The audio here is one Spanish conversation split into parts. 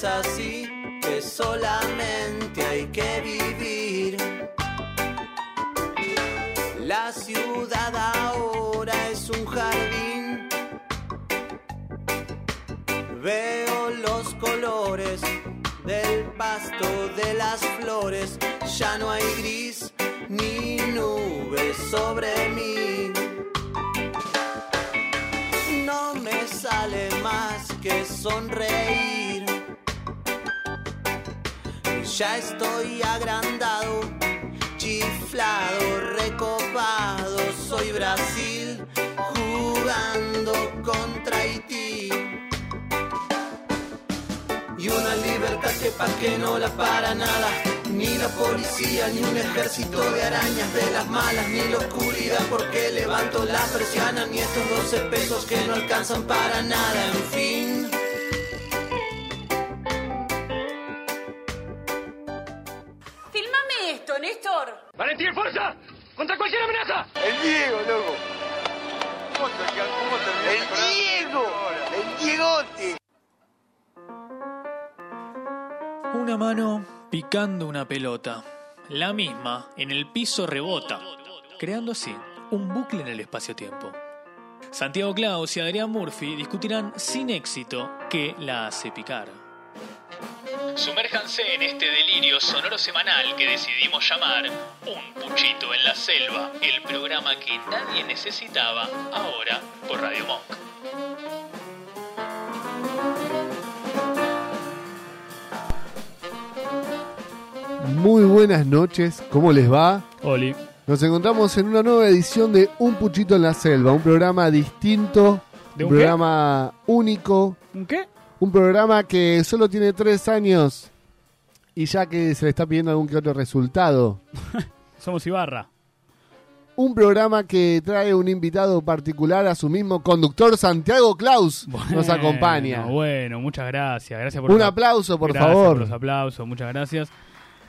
Es así, Ya estoy agrandado, chiflado, recopado. Soy Brasil jugando contra Haití. Y una libertad que pa' que no la para nada. Ni la policía, ni un ejército de arañas de las malas, ni la oscuridad porque levanto la persiana, ni estos 12 pesos que no alcanzan para nada, en fin. ¡Valentín, fuerza! ¡Contra cualquier amenaza! El Diego, loco. ¿Cómo, ter- cómo terminaste ¡El Diego! ¡El Diegote! Una mano picando una pelota. La misma en el piso rebota, creando así un bucle en el espacio-tiempo. Santiago Claus y Adrián Murphy discutirán sin éxito qué la hace picar. Sumérjanse en este delirio sonoro semanal que decidimos llamar Un Puchito en la Selva, el programa que nadie necesitaba ahora por Radio Monk. Muy buenas noches, ¿cómo les va? Oli. Nos encontramos en una nueva edición de Un Puchito en la Selva, un programa distinto, ¿De un un qué? programa único, ¿Un qué? Un programa que solo tiene tres años y ya que se le está pidiendo algún que otro resultado. Somos Ibarra. Un programa que trae un invitado particular a su mismo conductor, Santiago Klaus, nos Bueno, acompaña. Bueno, muchas gracias. Gracias por Un aplauso, por gracias favor. por los aplausos, muchas gracias.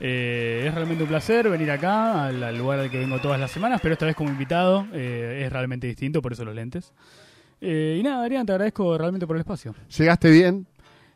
Eh, es realmente un placer venir acá, al, al lugar al que vengo todas las semanas, pero esta vez como invitado. Eh, es realmente distinto, por eso los lentes. Eh, y nada, Adrián, te agradezco realmente por el espacio. ¿Llegaste bien?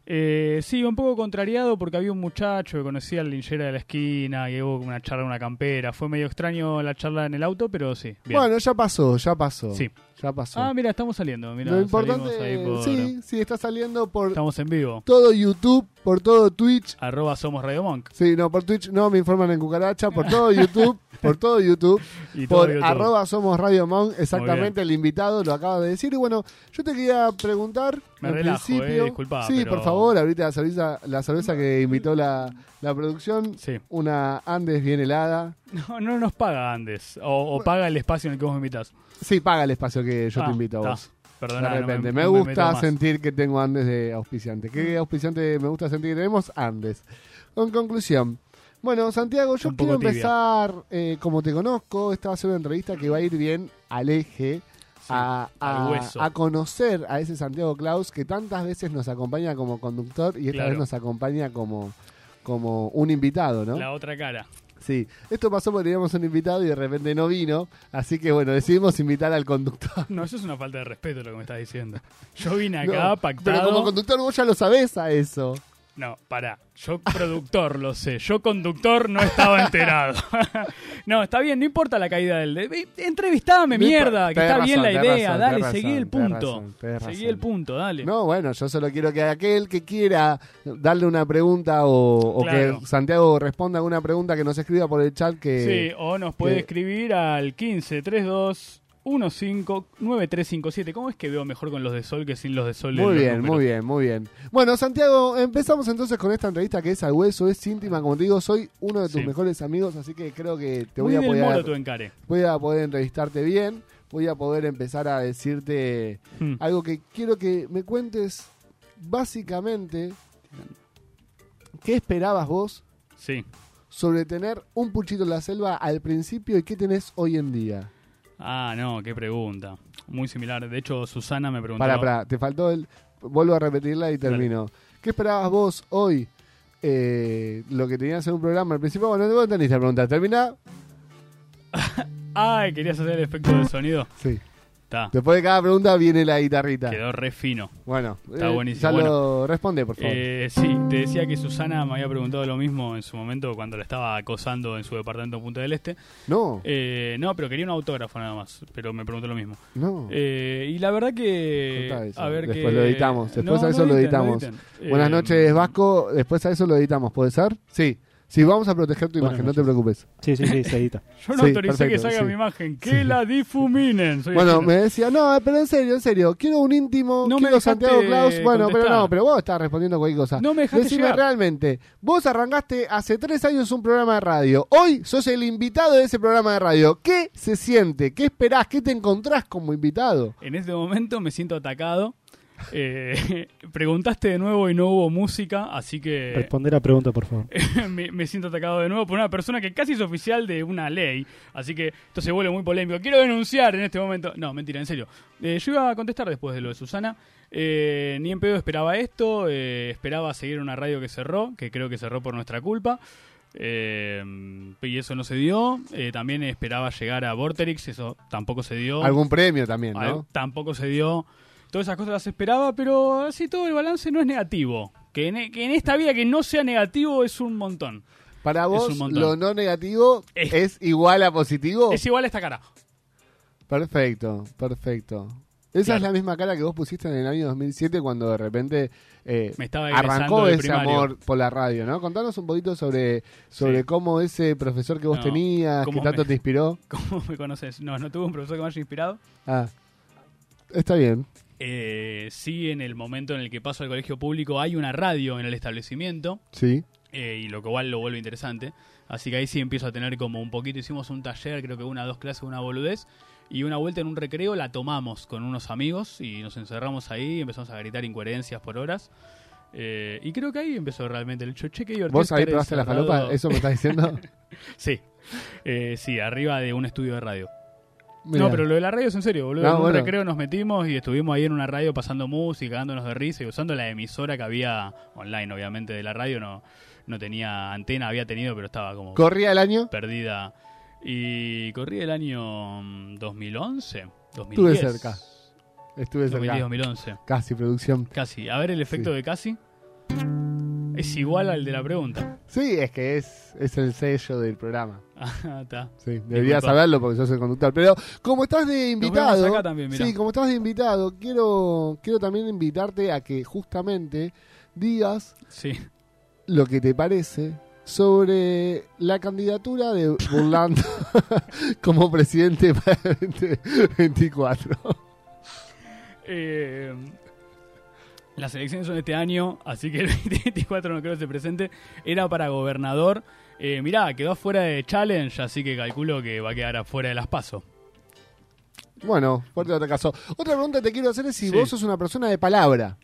Eh, sí, un poco contrariado porque había un muchacho que conocía al linchera de la esquina y hubo una charla en una campera. Fue medio extraño la charla en el auto, pero sí. Bien. Bueno, ya pasó, ya pasó. Sí. Ya pasó. ah, mira, estamos saliendo. Mira, Lo importante, salimos ahí por- sí, sí, está saliendo por Estamos en vivo. todo YouTube, por todo Twitch. Arroba somos Radio Monk. Sí, no, por Twitch no me informan en cucaracha, por todo YouTube, por todo YouTube, Y todo por YouTube. arroba somos Radio Monk, exactamente el invitado lo acaba de decir. Y bueno, yo te quería preguntar Me al relajo, principio. eh, disculpa, sí, pero- por favor, ahorita la cerveza, la cerveza que invitó la, la producción, Sí. una Andes bien helada. No, no nos paga Andes. O, o paga el espacio en el que vos me invitas. Sí, paga el espacio que yo Ah, te invito a vos. Perdona, de no repente. me, me, no me gusta sentir que tengo Andes de auspiciante. ¿Qué auspiciante me gusta sentir que tenemos? Andes. En conclusión. Bueno, Santiago, yo quiero tibia. empezar, eh, como te conozco, esta va a ser una entrevista que va a ir bien al eje, a, a- conocer a ese Santiago Klaus que tantas veces nos acompaña como conductor y esta Claro. vez nos acompaña como, como un invitado, ¿no? La otra cara. Sí, esto pasó porque teníamos un invitado y de repente no vino, así que bueno, decidimos invitar al conductor. No, eso es una falta de respeto lo que me estás diciendo. Yo vine No, acá Pero pactado. como conductor vos ya lo sabés a eso. No, pará. Yo productor lo sé. Yo conductor no estaba enterado. no, está bien, no importa la caída del... de- Entrevistame, No mierda, que está bien la idea. razón, dale, seguí razón, el punto. seguí el punto, dale. No, bueno, yo solo quiero que aquel que quiera darle una pregunta o, que Santiago responda alguna pregunta que nos escriba por el chat que... Sí, o nos puede que- escribir al 1532 159357. ¿Cómo es que veo mejor con los de sol que sin los de sol? Muy bien, muy bien, muy bien. Bueno, Santiago, empezamos entonces con esta entrevista que es al hueso, es íntima, como te digo, soy uno de tus Sí. mejores amigos, así que creo que te Muy voy a del moro tu poder, encare. voy a poder entrevistarte bien. voy a poder empezar a decirte Hmm. algo que quiero que me cuentes básicamente qué esperabas vos Sí. sobre tener un puchito en la selva al principio y qué tenés hoy en día. Ah, no, qué pregunta. Muy similar. De hecho, Susana me preguntó. Para, para, te faltó el... Vuelvo a repetirla y termino. ¿Qué esperabas vos hoy? Eh, lo que tenías en un programa al principio, bueno, no entendiste la pregunta. Termina. Ay, querías hacer el efecto del sonido. Sí. Está. Después de cada pregunta viene la guitarrita. Quedó re fino. Bueno, Está eh, buenísimo. Ya lo responde, por favor. Eh, sí, te decía que Susana me había preguntado lo mismo en su momento cuando la estaba acosando en su departamento en Punta del Este. no, Eh, no, pero quería un autógrafo nada más, pero me preguntó lo mismo. no. Eh, y la verdad que... A ver Después que... lo editamos. Después No, a eso no lo editen, no editamos. editen. Buenas Eh, noches, Vasco. Después a eso lo editamos, ¿puede ser? Sí. Sí, vamos a proteger tu imagen, no te preocupes. Sí, sí, sí, se edita. Yo no Sí, autoricé que salga sí. mi imagen. Que la difuminen. Soy Bueno, me decía, no, pero en serio, en serio, quiero un íntimo, No me quiero dejaste Santiago Claus. Bueno, pero contestar. no, pero vos estás respondiendo cualquier cosa. No me dejaste Decime llegar. realmente, vos arrancaste hace tres años un programa de radio. Hoy sos el invitado de ese programa de radio. ¿Qué se siente? ¿Qué esperás? ¿Qué te encontrás como invitado? En este momento me siento atacado. Eh, preguntaste de nuevo y no hubo música, así que Responder a pregunta, por favor. me, me siento atacado de nuevo por una persona que casi es oficial de una ley. Así que esto se vuelve muy polémico. Quiero denunciar en este momento. No, mentira, en serio. Eh, yo iba a contestar después de lo de Susana. Eh, ni en pedo esperaba esto. eh, esperaba seguir una radio que cerró, que creo que cerró por nuestra culpa. Eh, y eso no se dio. Eh, también esperaba llegar a Vorterix, eso tampoco se dio. Algún premio también, ¿no? Tampoco se dio. Todas esas cosas las esperaba, pero así todo el balance no es negativo. Que en, que en esta vida que no sea negativo es un montón. Para vos, lo no negativo Es- es igual a positivo. Es igual a esta cara. Perfecto, perfecto. Esa Claro. es la misma cara que vos pusiste en el año 2007 cuando de repente eh, Me estaba arrancó ese primario. amor por la radio, ¿no? Contanos un poquito sobre, sobre Sí. cómo ese profesor que vos No, tenías, que tanto me- te inspiró. ¿Cómo me conoces? No, no tuve un profesor que me haya inspirado. Ah, está bien. Eh, sí, en el momento en el que paso al colegio público hay una radio en el establecimiento. Sí. eh, y lo cual lo vuelve interesante. Así que ahí sí empiezo a tener como un poquito. Hicimos un taller, creo que una, dos clases, una boludez. Y una vuelta en un recreo la tomamos con unos amigos y nos encerramos ahí y empezamos a gritar incoherencias por horas. Eh, y creo que ahí empezó realmente el hecho. Che, qué divertido ¿Vos ahí probaste la encerrado". falopa? ¿Eso me estás diciendo? Sí. Eh, sí, arriba de un estudio de radio. Mirá. No, pero lo de la radio es en serio, boludo. No, en un bueno. recreo nos metimos y estuvimos ahí en una radio pasando música, dándonos de risa y usando la emisora que había online, obviamente, de la radio. No, no tenía antena, había tenido, pero estaba como ¿Corría el año? perdida. Y corrí el año mm, 2011, 2010. Estuve cerca. Estuve 2010, cerca. 2011. Casi, producción. Casi. A ver el efecto Sí. de casi. Es igual al de la pregunta. Sí, es que es, es el sello del programa. Ah, está. Sí, deberías Disculpa. saberlo porque sos el conductor. Pero como estás de invitado, vemos acá también, mirá. sí, como estás de invitado, quiero quiero también invitarte a que justamente digas Sí. lo que te parece sobre la candidatura de Burlando como presidente para el 2024. Eh, las elecciones son este año, así que el 2024 no creo que se presente. Era para gobernador. Eh, mirá, quedó afuera de Challenge, así que calculo que va a quedar afuera de las PASO. Bueno, fuerte otro caso. Otra pregunta que te quiero hacer es si Sí. vos sos una persona de palabra.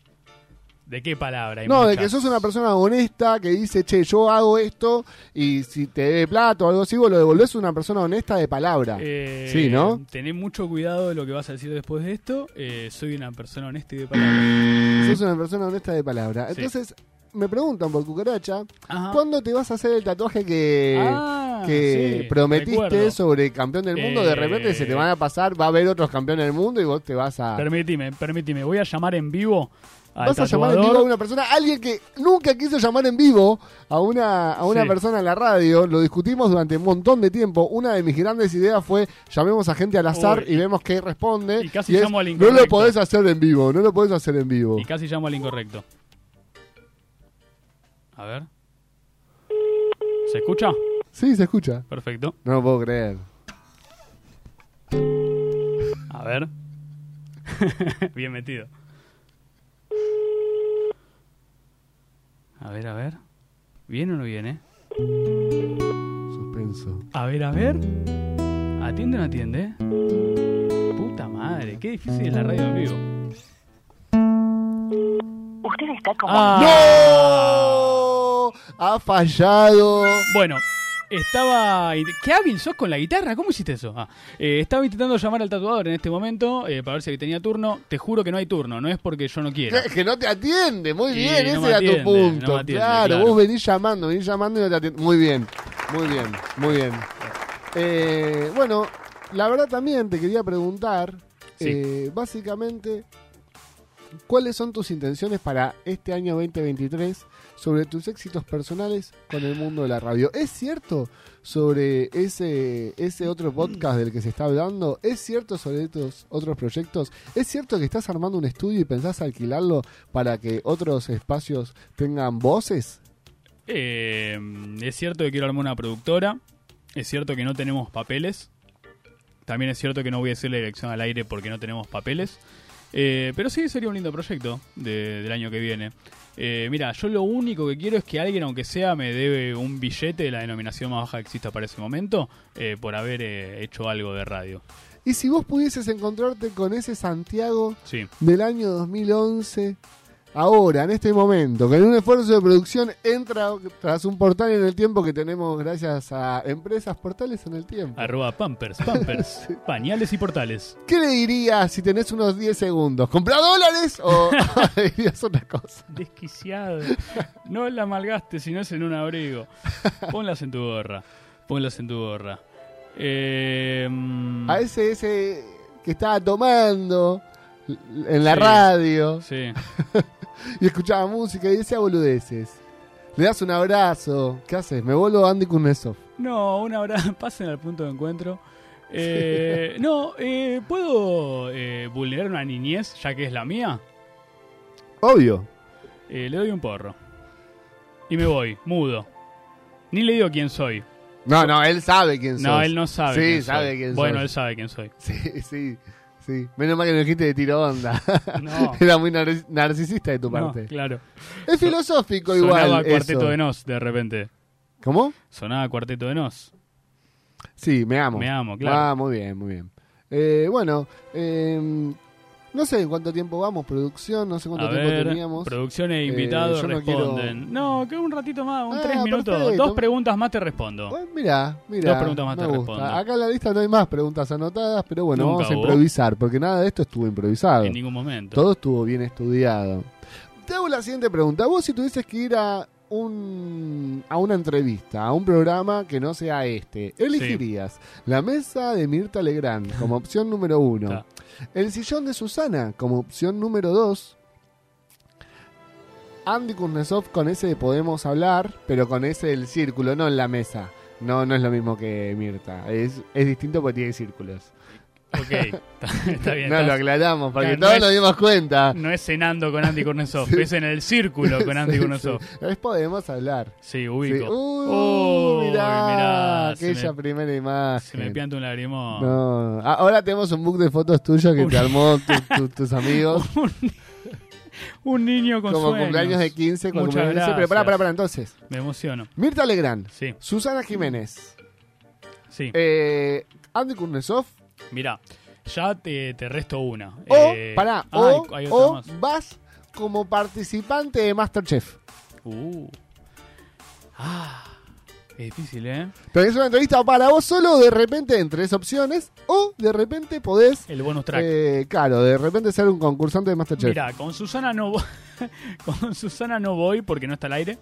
¿De qué palabra? No, de que sos una persona honesta que dice, che, yo hago esto y si te dé plato o algo así, vos lo devolvés a una persona honesta de palabra. Eh, Sí, ¿no? Tené mucho cuidado de lo que vas a decir después de esto. Eh, soy una persona honesta y de palabra. Sos una persona honesta de palabra. Entonces, me preguntan por cucaracha, Ajá. ¿cuándo te vas a hacer el tatuaje que, Ah, que sí, prometiste recuerdo. sobre campeón del mundo? De Eh, repente se te van a pasar, va a haber otros campeones del mundo y vos te vas a... Permitime, permitime. Voy a llamar en vivo al Vas a llamar en vivo a una persona, alguien que nunca quiso llamar en vivo a una, a una Sí. persona en la radio, lo discutimos durante un montón de tiempo. Una de mis grandes ideas fue llamemos a gente al azar Uy. y vemos qué responde. Y casi es, llamo al no incorrecto. lo podés hacer en vivo, no lo podés hacer en vivo. Y casi llamo al incorrecto. A ver. ¿Se escucha? Sí, se escucha. Perfecto. No lo puedo creer. A ver. Bien metido. A ver, a ver. ¿Viene o no viene? Suspenso. A ver, a ver. ¿Atiende o no atiende? Qué difícil es la radio en vivo. Usted está Ah. ¡No! Ha fallado. Bueno, estaba. ¡Qué hábil sos con la guitarra! ¿Cómo hiciste eso? Ah, eh, estaba intentando llamar al tatuador en este momento eh, para ver si tenía turno. Te juro que no hay turno, no es porque yo no quiera. Que, que no te atiende, muy bien, no ese era atiende, tu punto. no me atiende, claro, claro. vos venís llamando, venís llamando y no te atiende. Muy bien, muy bien, muy bien. Eh, bueno, la verdad también te quería preguntar, Sí. eh, básicamente, ¿cuáles son tus intenciones para este año 2023 sobre tus éxitos personales con el mundo de la radio? ¿Es cierto sobre ese, ese otro podcast del que se está hablando? ¿Es cierto sobre estos otros proyectos? ¿Es cierto que estás armando un estudio y pensás alquilarlo para que otros espacios tengan voces? Eh, es cierto que quiero armar una productora. Es cierto que no tenemos papeles. También es cierto que no voy a hacer la dirección al aire porque no tenemos papeles. Eh, pero sí sería un lindo proyecto de- del año que viene. Eh, mira, yo lo único que quiero es que alguien, aunque sea, me debe un billete de la denominación más baja que exista para ese momento eh, por haber hecho algo de radio. Y si vos pudieses encontrarte con ese Santiago Sí. del año 2011, ahora, en este momento, con un esfuerzo de producción, entra tras un portal en el tiempo que tenemos gracias a empresas portales en el tiempo. Arroba Pampers, Pampers, pañales y portales. ¿Qué le dirías si tenés unos 10 segundos? ¿Compra dólares o le dirías otra cosa? Desquiciado. No la malgastes si no es en un abrigo. Ponlas en tu gorra. Ponlas en tu gorra. Eh, mm, A ese, ese que estaba tomando en la Sí. radio Sí. Y escuchaba música y decía boludeces. Le das un abrazo. ¿Qué haces? Me vuelvo Andy Kuznetsov. No, una hora. Pasen al punto de encuentro. Eh, no, eh, ¿puedo eh, vulnerar una niñez ya que es la mía? Obvio. Eh, le doy un porro. Y me voy, mudo. Ni le digo quién soy. No, no, él sabe quién sos. No, él no sabe. Sí, quién sabe soy. quién Bueno, sos. él sabe quién soy. Sí, sí, sí. Menos mal que no dijiste de tiro onda. No. Era muy nar- narcisista de tu No, parte. claro. Es filosófico igual. Sonaba cuarteto eso. de nos de repente. ¿Cómo? Sonaba cuarteto de nos. Sí, me amo. Me amo, claro. Ah, muy bien, muy bien. Eh, bueno, eh, no sé en cuánto tiempo vamos, producción, no sé cuánto A tiempo ver, teníamos. producción e Eh, invitados yo no quiero- responden. No, que un ratito más, un Ah, tres minutos. perfecto. Dos preguntas más te respondo. Bueno, mira, mira. Dos preguntas más me te gusta. respondo. Acá en la lista no hay más preguntas anotadas, pero bueno, Nunca vamos a hubo. improvisar, porque nada de esto estuvo improvisado. En ningún momento. Todo estuvo bien estudiado. Te hago la siguiente pregunta. Vos si tuvieses que ir a un a una entrevista, a un programa que no sea este, elegirías la mesa de Mirta Legrand como opción número uno, Ta. El sillón de Susana como opción número dos, Andy Kuznetsov con ese de Podemos Hablar, pero con ese del círculo, no en la mesa. No, no es lo mismo que Mirta. Es, es distinto porque tiene círculos. Ok, está, bien. no estás- lo aclaramos, porque Claro, no todos es- nos dimos cuenta. No es cenando con Andy Kuznetsov, Sí. es en el círculo con Andy Sí, Kuznetsov. sí. Es Podemos Hablar. Sí, ubico. Uh, Uy, mirá, mirá, aquella me- primera imagen. Se me pianta un lagrimón. No. Ah, Ahora tenemos un book de fotos tuyos que Un- te armó tu- tu- tus amigos. Un niño con como sueños. cumpleaños de 15. Cuando Muchas cumpleaños 15. Pero pará, gracias. pará, pará, entonces. Me emociono. Mirta Legrand. Sí, Susana Jiménez. sí. Eh, Andy Kuznetsov. Mirá, ya te, te resto una. O, Eh, pará, ah, o, hay, hay otra o más. vas como participante de Masterchef. Uh. Ah, es difícil, ¿eh? Tenés una entrevista para vos solo, de repente en tres opciones, o de repente podés, El bonus track. eh, claro, de repente ser un concursante de Masterchef. Mirá, con Susana no voy. con Susana no voy porque no está al aire.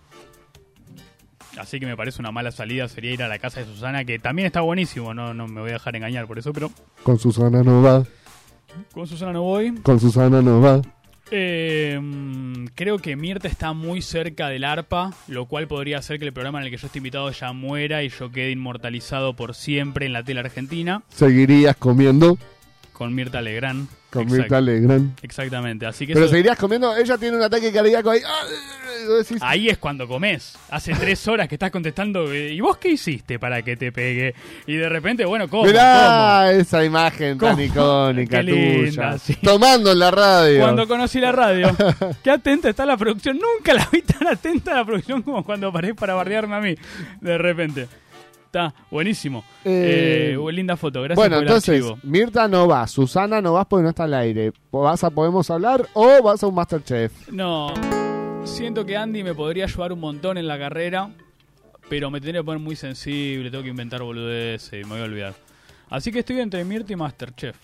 Así que me parece una mala salida sería ir a la casa de Susana, que también está buenísimo, no, no me voy a dejar engañar por eso, pero Con Susana no va, con Susana no voy. con Susana no va. Eh, mm, creo que Mirta está muy cerca del arpa, lo cual podría hacer que el programa en el que yo estoy invitado ya muera y yo quede inmortalizado por siempre en la tele argentina Seguirías comiendo con Mirta Legrand. con Exacto. Mirta Legrand. Exactamente, así que Pero eso- seguirías comiendo, ella tiene un ataque cardíaco ahí. ¡ah! Ahí es cuando comes. Hace tres horas que estás contestando, eh, ¿y vos qué hiciste para que te pegue? Y de repente, bueno, ¿cómo? Mirá esa imagen tan icónica Qué linda, tuya. sí. Tomando en la radio. Cuando conocí la radio, qué atenta está la producción. Nunca la vi tan atenta a la producción como cuando paré para bardearme a mí. De repente. Está, buenísimo. Eh, Eh, linda foto, gracias bueno, por el entonces, archivo. Mirta no va, Susana no vas porque no está al aire. ¿Vas a Podemos Hablar o vas a un Masterchef? No, siento que Andy me podría ayudar un montón en la carrera, pero me tendría que poner muy sensible, tengo que inventar boludeces y me voy a olvidar. Así que estoy entre Mirta y Masterchef.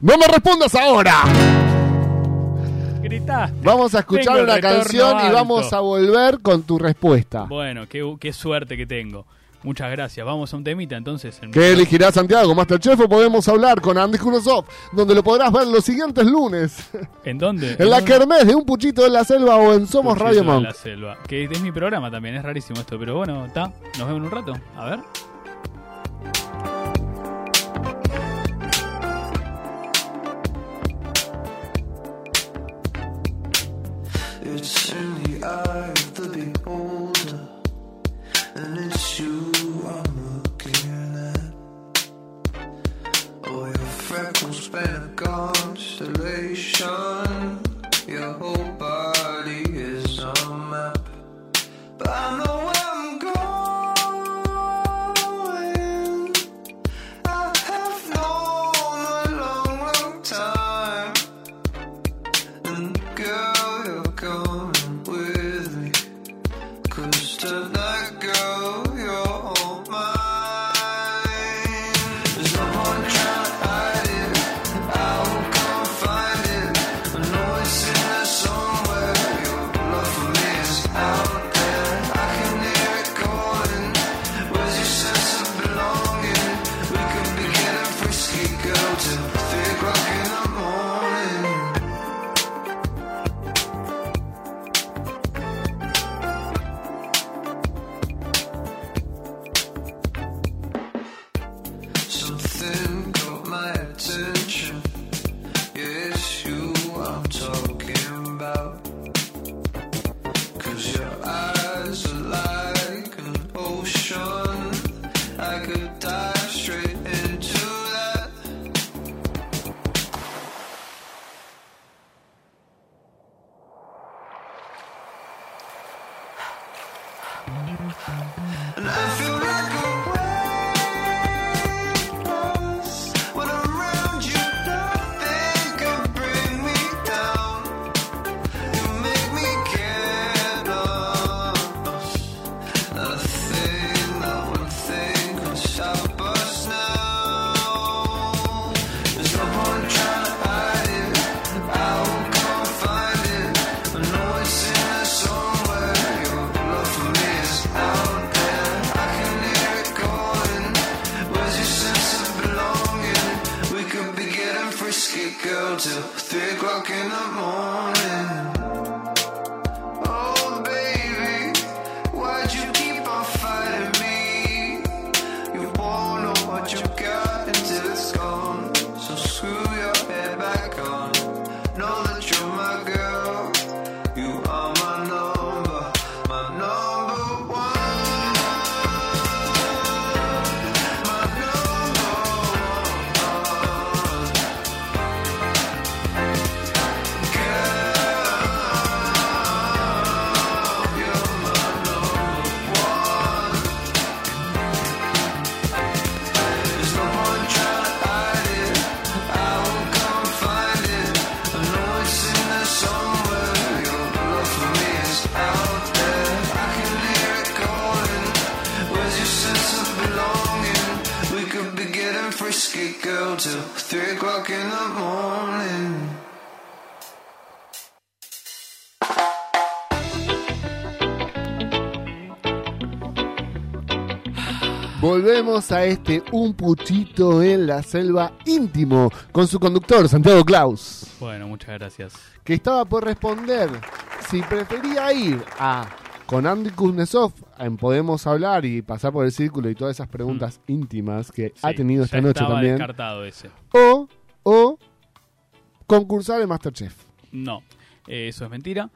¡No me respondas ahora! Gritá. Vamos a escuchar una canción y vamos a volver con tu respuesta. Bueno, qué, qué suerte que tengo. Muchas gracias. Vamos a un temita entonces. en- ¿Qué elegirá Santiago? ¿Masterchef o Podemos Hablar con Andy Kunosov? Donde lo podrás ver los siguientes lunes. ¿En dónde? en la dónde? Kermés de Un Puchito en la Selva o en Somos Cuchillo Radio de Monk. la selva. Que es mi programa también, es rarísimo esto, pero bueno, está. Nos vemos en un rato. A ver. It's in the eye of the beholder, shine. Till three o'clock in the morning. Volvemos a este Un Puchito en la Selva íntimo con su conductor, Santiago Klaus, Bueno, muchas gracias. que estaba por responder si prefería ir a con Andy Kuznetsov en Podemos Hablar y pasar por el círculo y todas esas preguntas íntimas que ha tenido ya esta noche estaba también. descartado ese. O, o concursar en Masterchef. No, eh, eso es mentira.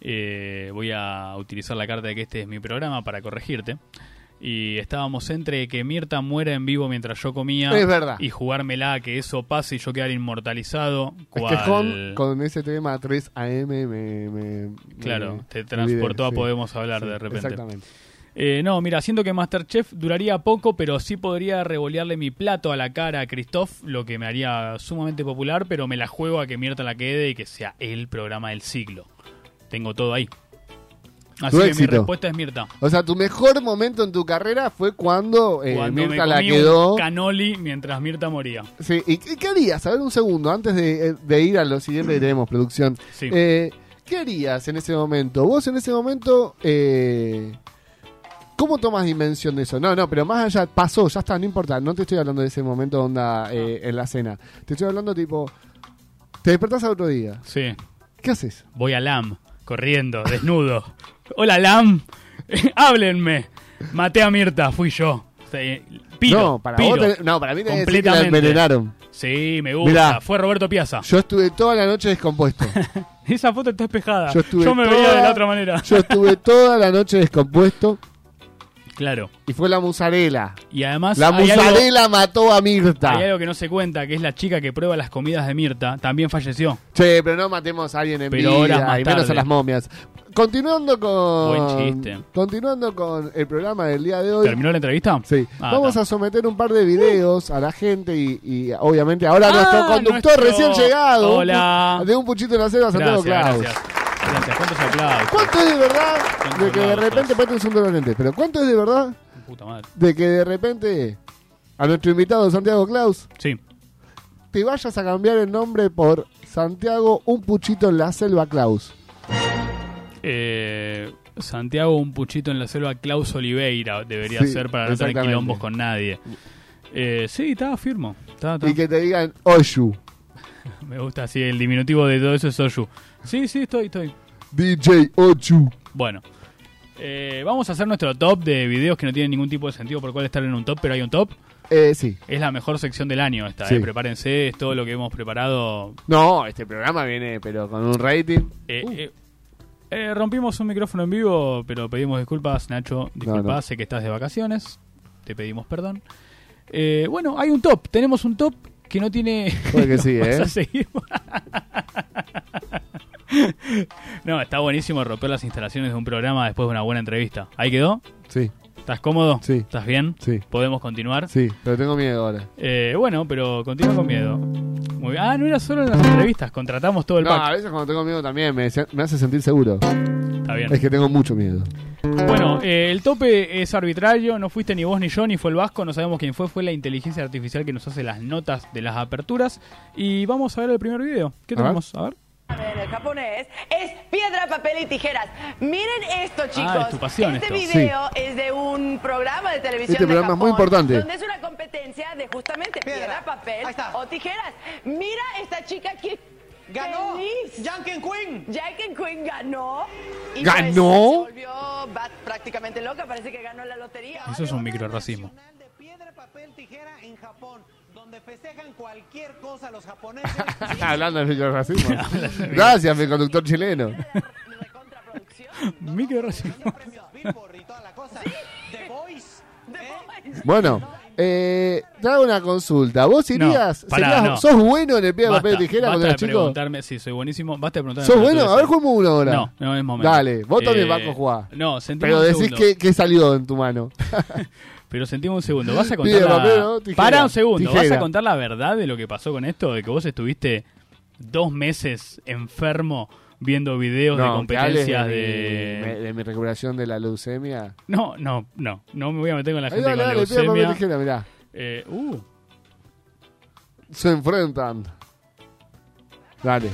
Eh, voy a utilizar la carta de que este es mi programa para corregirte. Y estábamos entre que Mirta muera en vivo mientras yo comía Es verdad. y jugármela a que eso pase y yo quedar inmortalizado. Es que cual- con, con ese tema 3 AM me... me- Claro, me te transportó a Podemos Hablar de repente. Exactamente. Eh, no, mira, siento que Masterchef duraría poco, pero sí podría revolearle mi plato a la cara a Christoph, lo que me haría sumamente popular, pero me la juego a que Mirta la quede y que sea el programa del siglo. Tengo todo ahí. Así Tu que éxito. mi respuesta es Mirta. O sea, tu mejor momento en tu carrera fue cuando, eh, Cuando Mirta me la comí quedó. un canoli mientras Mirta moría. Sí, ¿y qué, qué harías? A ver, un segundo, antes de, de ir a lo siguiente que tenemos, producción. Sí. Eh, ¿Qué harías en ese momento? Vos en ese momento, eh, ¿cómo tomas dimensión de eso? No, no, pero más allá, pasó, ya está, no importa. No te estoy hablando de ese momento onda eh, en la cena. Te estoy hablando tipo, te despertás al otro día. Sí. ¿Qué haces? Voy a Lam, corriendo, desnudo. Hola Lam, háblenme. Maté a Mirta, fui yo. Sí, Piro, no, para piro. vos te- no, para mí te decir que la Completamente. envenenaron. Sí, me gusta. Mirá. Fue Roberto Piazza. Yo estuve toda la noche descompuesto. Esa foto está espejada. Yo estuve me toda- veía de la otra manera. Yo estuve toda la noche descompuesto Claro. y fue la musarela. Y además La algo, musarela mató a Mirta. hay algo que no se cuenta, que es la chica que prueba las comidas de Mirta. También falleció. Che, pero no matemos a alguien en Pero vida horas más y menos tarde. a las momias. Continuando con Buen chiste. Continuando con el programa del día de hoy. ¿Terminó la entrevista? Sí, Ah, vamos está. a someter un par de videos a la gente y, y obviamente ahora nuestro Ah, conductor nuestro- recién llegado Hola. de un puchito en la selva, Santiago Claus. gracias. Gracias. ¿Cuántos aplausos? ¿Cuánto es de verdad ¿Cuántos de que de repente, ponete un segundo latente, pero cuánto es de verdad Puta madre. de que de repente a nuestro invitado Santiago Claus Sí. te vayas a cambiar el nombre por Santiago Un Puchito en la Selva Claus? Eh, Santiago, un puchito en la selva, Klaus Oliveira debería Sí, ser para no tener quilombos con nadie. Eh, sí, estaba firmo. Y que te digan Oshu, Me gusta así, el diminutivo de todo eso es Soyu. Sí, sí, estoy, estoy. DJ Ochu. Bueno, eh, vamos a hacer nuestro top de videos que no tienen ningún tipo de sentido por cuál estar en un top, pero hay un top. Eh, sí. Es la mejor sección del año esta, Sí. eh. prepárense, es todo lo que hemos preparado. No, este programa viene, pero con un rating. Eh, Uh. Eh, rompimos un micrófono en vivo, pero pedimos disculpas, Nacho. Disculpa, no. sé que estás de vacaciones. Te pedimos perdón. Eh, bueno, hay un top. Tenemos un top que no tiene. Puede que sí, ¿eh? a seguir. no, está buenísimo romper las instalaciones de un programa después de una buena entrevista. ¿Ahí quedó? Sí, ¿Estás cómodo? Sí. ¿Estás bien? sí, ¿Podemos continuar? sí, pero tengo miedo ahora. Eh, bueno, pero continúa con miedo. Muy bien. Ah, no era solo en las entrevistas, contratamos todo el No, a pack. veces cuando tengo miedo también me, me hace sentir seguro. Está bien. Es que tengo mucho miedo. Bueno, eh, el tope es arbitrario, no fuiste ni vos ni yo, ni fue el Vasco, no sabemos quién fue, fue la inteligencia artificial que nos hace las notas de las aperturas. Y vamos a ver el primer video. ¿Qué A ver. tenemos? A ver. En el japonés es piedra, papel y tijeras. Miren esto, chicos. Ah, es tu pasión este esto. video es de un programa de televisión Este de programa es muy Japón, importante. Donde es una competencia de justamente piedra, papel o tijeras. Mira esta chica que Ganó. feliz. Janken Queen. Jackie Quinn ganó. Y ¿Ganó? pues, se volvió prácticamente loca. Parece que ganó la lotería. Eso es un microracismo. Nacional de piedra, papel, tijera en Japón, donde festejan cualquier cosa los japoneses. Hablando del racismo. Gracias, mi conductor chileno. The Voice. ¿eh? Bueno, eh, una consulta. ¿Vos irías? No, pará, serías- no. ¿Sos bueno en el piedra, Basta, papel y tijera cuando basta eras de chico? preguntarme, sí, soy buenísimo. Basta de preguntarme. ¿Sos bueno? A ver, eso. jugamos uno ahora. No, no es momento. Dale, vos también Eh, vas a jugar. No, sentimos Pero decís que, que salió en tu mano. Pero sentimos un segundo. ¿Vas a contar Piedra, la... Para un segundo. ¿Vas Tijera. a contar la verdad de lo que pasó con esto? De que vos estuviste dos meses enfermo viendo videos de competencias de, de... mi, de mi recuperación de la leucemia. No, no, no. No me voy a meter con la gente dale, con dale, piedra, leucemia. tijera, mirá. Eh, uh, Se enfrentan. Dale.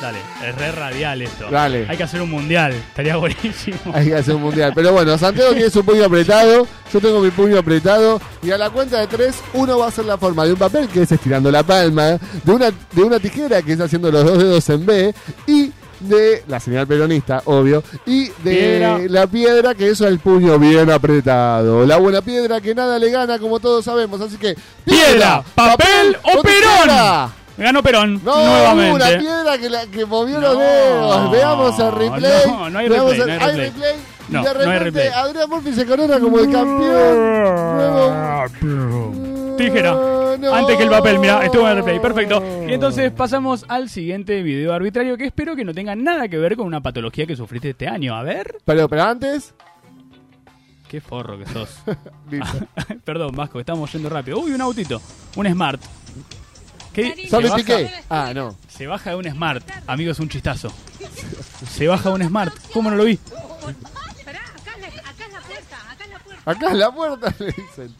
Dale, es re radial esto. Dale. Hay que hacer un mundial. Estaría buenísimo. Hay que hacer un mundial. Pero bueno, Santiago tiene su puño apretado. Yo tengo mi puño apretado. Y a la cuenta de tres, uno va a hacer la forma de un papel, que es estirando la palma. De una, de una tijera, que es haciendo los dos dedos en B. Y de la señal peronista, obvio. Y de Piedra. la piedra, que eso es el puño bien apretado. La buena piedra que nada le gana, como todos sabemos. Así que, Piedra, papel o tijera. Perón. Ganó Perón. No, nuevamente. una piedra que, la, que movió los dedos. Veamos el replay. no, no hay Veamos replay, el- no hay replay. Y No, de hay repente replay. Adrián Murphy se corona como el campeón. Nuevo. Tijera. No. Antes que el papel, mira, estuvo en el replay. Perfecto. Y entonces pasamos al siguiente video arbitrario que espero que no tenga nada que ver con una patología que sufriste este año. A ver. Pero, pero antes, Qué forro que sos. Perdón, Vasco, estamos yendo rápido. Uy, un autito. Un Smart. ¿Qué? ¿Sabe Se baja- Piqué? Ah, no. Se baja de un Smart. Amigo, es un chistazo. Se baja de un Smart. ¿Cómo no lo vi? Pará, acá es la, es puerta, acá es la puerta. Acá en la puerta le dicen.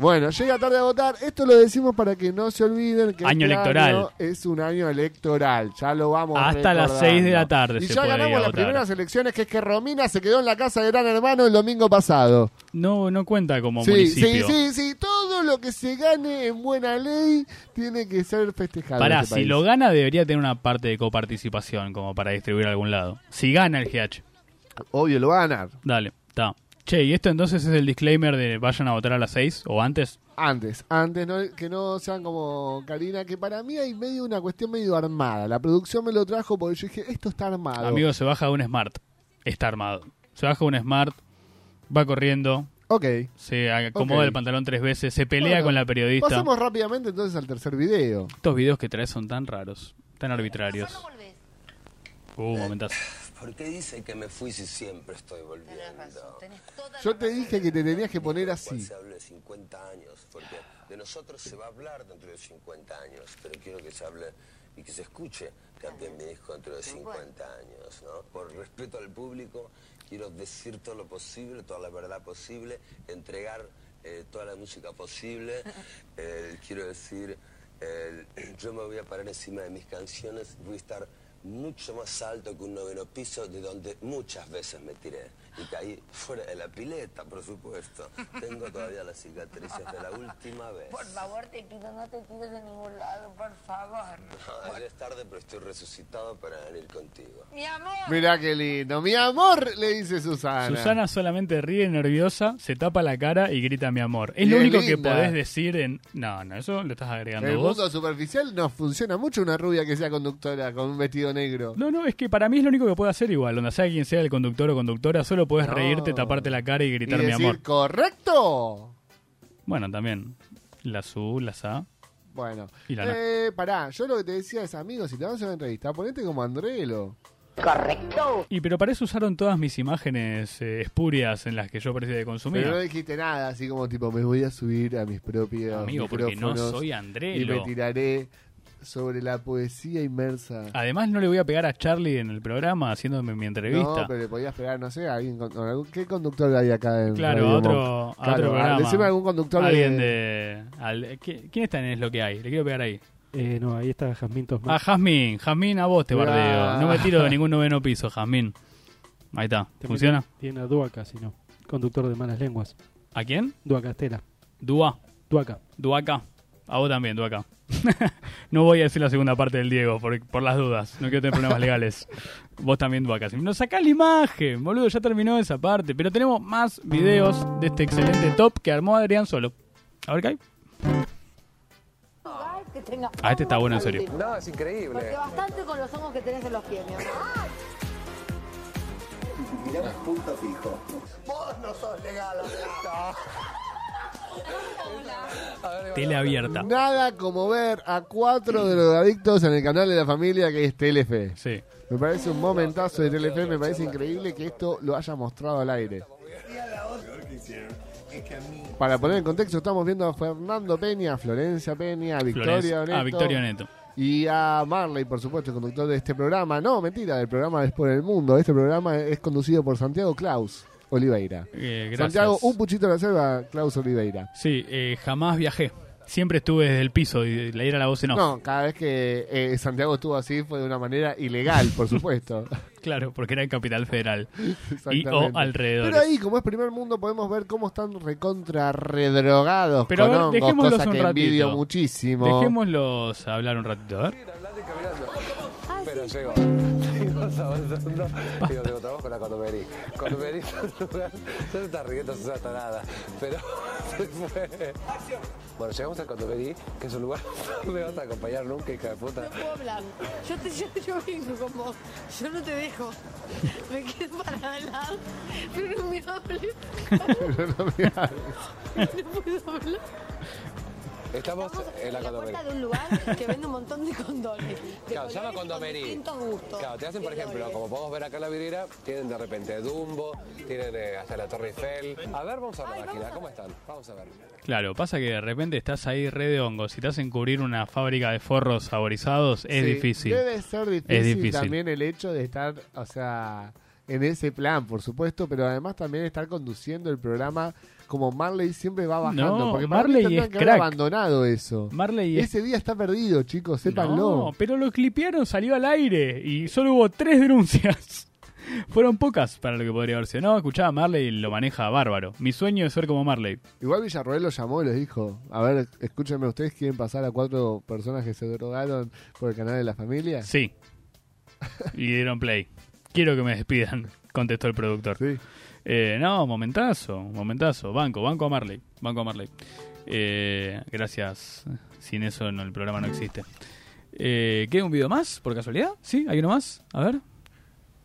Bueno, llega tarde a votar. Esto lo decimos para que no se olviden que Año este electoral. año es un año electoral. Ya lo vamos Hasta las recordando. 6 de la tarde Y se ya puede ganamos las votar. primeras elecciones, que es que Romina se quedó en la casa de Gran Hermano el domingo pasado. No, no cuenta como Sí, sí, municipio. sí, sí. Todo lo que se gane en buena ley tiene que ser festejado. Pará, este si país. lo gana debería tener una parte de coparticipación como para distribuir a algún lado. Si gana el GH. Obvio, lo va a ganar. Dale, está. Che, ¿y esto entonces es el disclaimer de vayan a votar a las 6 o antes? Antes, antes, no, que no sean como Karina, que para mí hay medio una cuestión medio armada. La producción me lo trajo porque yo dije, esto está armado. Amigo, se baja de un Smart. Está armado. Se baja de un Smart, va corriendo, Ok. se acomoda el pantalón tres veces, se pelea Bueno, con la periodista. Pasamos rápidamente entonces al tercer video. Estos videos que traes son tan raros, tan arbitrarios. Uh, momentazo. ¿Por qué dice que me fui si siempre estoy volviendo? Yo te dije que te tenías que poner así. Se habla de 50 años, porque de nosotros se va a hablar dentro de 50 años, pero quiero que se hable y que se escuche también mi disco dentro de 50 años, ¿no? Por respeto al público, quiero decir todo lo posible, toda la verdad posible, entregar eh, toda la música posible, eh, quiero decir, eh, yo me voy a parar encima de mis canciones, voy a estar mucho más alto que un noveno piso de donde muchas veces me tiré y caí fuera de la pileta, por supuesto. Tengo todavía las cicatrices de la última vez. Por favor, te pido, no te tires de ningún lado, por favor. No, es tarde, pero estoy resucitado para venir contigo. Mi amor. Mirá qué lindo. Mi amor, le dice Susana. Susana solamente ríe nerviosa, se tapa la cara y grita mi amor. Es Y lo es único que podés decir en... No, no, eso le estás agregando En el vos. mundo superficial nos funciona mucho una rubia que sea conductora con un vestido negro. No, no, es que para mí es lo único que puede hacer igual. Donde sea quien sea el conductor o conductora, solo puedes No. reírte, taparte la cara y Y gritar decir, mi amor. ¿correcto? Bueno, también. La su, la sa. Bueno. Y la. Eh, pará, yo lo que te decía es, amigo, si te vas a hacer una entrevista, ponete como Andrelo. Correcto. Y pero para eso usaron todas mis imágenes eh, espurias en las que yo parecía de consumir. Pero no dijiste nada, así como tipo, me voy a subir a mis propios Amigo, porque no micrófonos soy Y Andrelo. me tiraré sobre la poesía inmersa. Además no le voy a pegar a Charlie en el programa haciéndome mi entrevista. No, pero le podías pegar, no sé, a alguien con, con algún- ¿qué conductor hay acá en Claro, Radio a otro, a Claro, otro programa. Decime algún conductor Alguien de... de... al- ¿qui- ¿Quién está en Es lo que hay? Le quiero pegar ahí. Eh, no, ahí está Jazmín Tosma. Ah, Jazmín. Jazmín, a vos te Ah. bardeo. No me tiro de ningún noveno piso, Jazmín. Ahí está. También ¿Funciona? Tiene a Duaca, si no. Conductor de malas lenguas. ¿A quién? Duaca Estela. Dua. Duaca. Duaca. A vos también, Duaca. no voy a decir la segunda parte del Diego por, por las dudas. No quiero tener problemas legales. Vos también, Duaca. Si no sacás la imagen, boludo, ya terminó esa parte. Pero tenemos más videos de este excelente top que armó Adrián solo. A ver qué hay. Ah, este está bueno en serio. No, es increíble. Porque bastante con los hongos que tenés en los pies, mi amor. Mirá punto fijo. Vos no sos legal, Tele abierta. Nada como ver a cuatro drogadictos en el canal de la familia que es Telefe. Sí. Me parece un momentazo de Telefe, me parece increíble que esto lo haya mostrado al aire. Para poner en contexto, estamos viendo a Fernando Peña, a Florencia Peña, a Victoria Florencia- Neto. Ah, Victoria Neto. Y a Marley, por supuesto, el conductor de este programa. No, mentira, del programa Es por el Mundo. Este programa es conducido por Santiago Klaus Oliveira. Eh, gracias. Santiago, un puchito de la selva, Klaus Oliveira. Sí, eh, jamás viajé. Siempre estuve desde el piso y le diera la voz en off. No, cada vez que eh, Santiago estuvo así fue de una manera ilegal, por supuesto. Claro, porque era en Capital Federal. y o alrededor. Pero ahí, como es primer mundo, podemos ver cómo están recontra redrogados Pero a con ver, hongos, dejémoslos cosa un que ratito. envidio muchísimo. Dejémoslos hablar un ratito, a ver. Pero llego. Un segundo. Digo, digo, trabajo con la Cotomerí. Cotomerí es un lugar. No te estás riendo, Susana Tarada. Pero se fue. Bueno, llegamos al Cotomerí, que es un lugar. No me vas a acompañar nunca, hija de puta. No puedo hablar. Yo, te, yo, yo vengo con vos. Yo no te dejo. Me quedo para al lado. Pero no me hables. Pero no me hables. No puedo hablar. Estamos en la en la puerta condomería. de un lugar que vende un montón de condones. De Claro, se llama con condomería. distintos gustos. Claro, te hacen, por ejemplo, como podemos ver acá en la vidriera, tienen de repente Dumbo, tienen eh, hasta la Torre Eiffel. A ver, vamos a ver la máquina, ¿cómo están? Vamos a ver. Claro, pasa que de repente estás ahí re de hongos. Si te hacen cubrir una fábrica de forros saborizados, es Sí, difícil. Debe ser difícil, Es difícil. también el hecho de estar, o sea, en ese plan, por supuesto, pero además también estar conduciendo el programa como Marley siempre va bajando. No, porque Marley es que haber crack. abandonado eso. Marley es- Ese día está perdido, chicos, sépanlo. No, pero lo clipearon, salió al aire y solo hubo tres denuncias. Fueron pocas para lo que podría haber sido. No, escuchaba Marley y lo maneja bárbaro. Mi sueño es ser como Marley. Igual Villarroel lo llamó y les dijo, a ver, escúchenme, ¿ustedes quieren pasar a cuatro personas que se drogaron por el canal de la familia? Sí. Y dieron play. Quiero que me despidan, contestó el productor. Eh, no, momentazo, momentazo. Banco, banco a Marley. Banco a Marley. Eh, gracias. Sin eso no, el programa no existe. Eh, ¿Queda un video más, por casualidad? ¿Sí? ¿Hay uno más? A ver.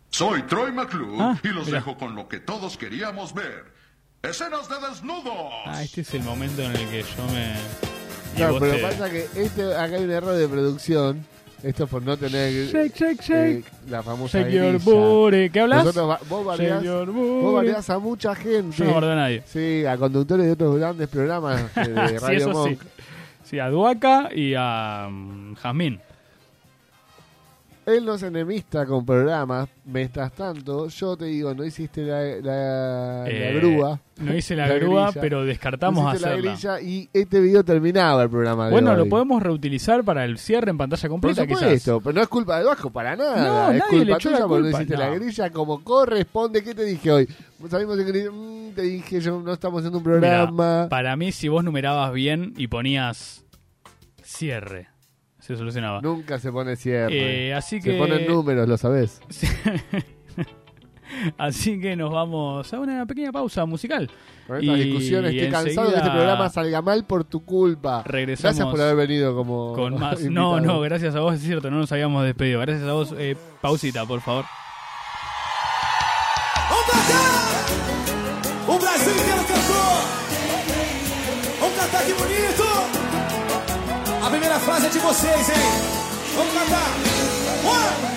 Soy Troy McClure Ah, y los mira. dejo con lo que todos queríamos ver. Escenas de desnudos. Ah, este es el momento en el que yo me... y Claro, pero te- pasa que este, acá hay un error de producción. Esto por no tener Shake, shake, shake. eh, la famosa grilla. booty. ¿Qué hablas? Nosotros vos your vos a mucha gente. Yo no bardeo a nadie. Sí, a conductores de otros grandes programas eh, de sí, Radio eso Monk. sí. Sí, a Duaca y a mm, Jazmín. Él no se enemista con programas. Mientras tanto, yo te digo, no hiciste la, la, la Eh, grúa. no hice la grúa, grilla. pero descartamos No hiciste la hacerla. grilla y este video terminaba el programa de Bueno, hoy. lo podemos reutilizar para el cierre en pantalla Por completa, supuesto, quizás. pero no es culpa de Bajo para nada. No, es nadie culpa tuya porque no hiciste no. la grilla como corresponde. ¿Qué te dije hoy? De grilla, mm, te dije yo no estamos haciendo un programa. Mira, para mí, si vos numerabas bien y ponías cierre, se solucionaba. Nunca se pone cierre. Eh, así Se que- ponen números, lo sabés. Así que nos vamos a una pequeña pausa musical. Con estas Y discusiones estoy cansado de que este programa salga mal por tu culpa. Regresamos Gracias por haber venido como Con más. invitado. No, no, gracias a vos, es cierto, no nos habíamos despedido. Gracias a vos, eh, pausita, por favor. O é de vocês, hein? Vamos cantar. One.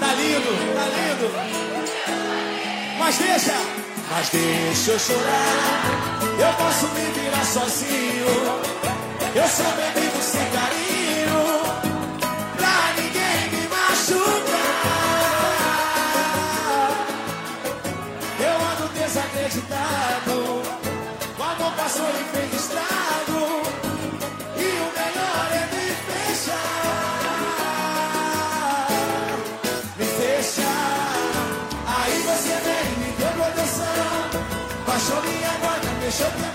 Tá lindo, tá lindo. Mas deixa, mas deixa eu chorar. Eu posso me virar sozinho. Eu sou bebido Show me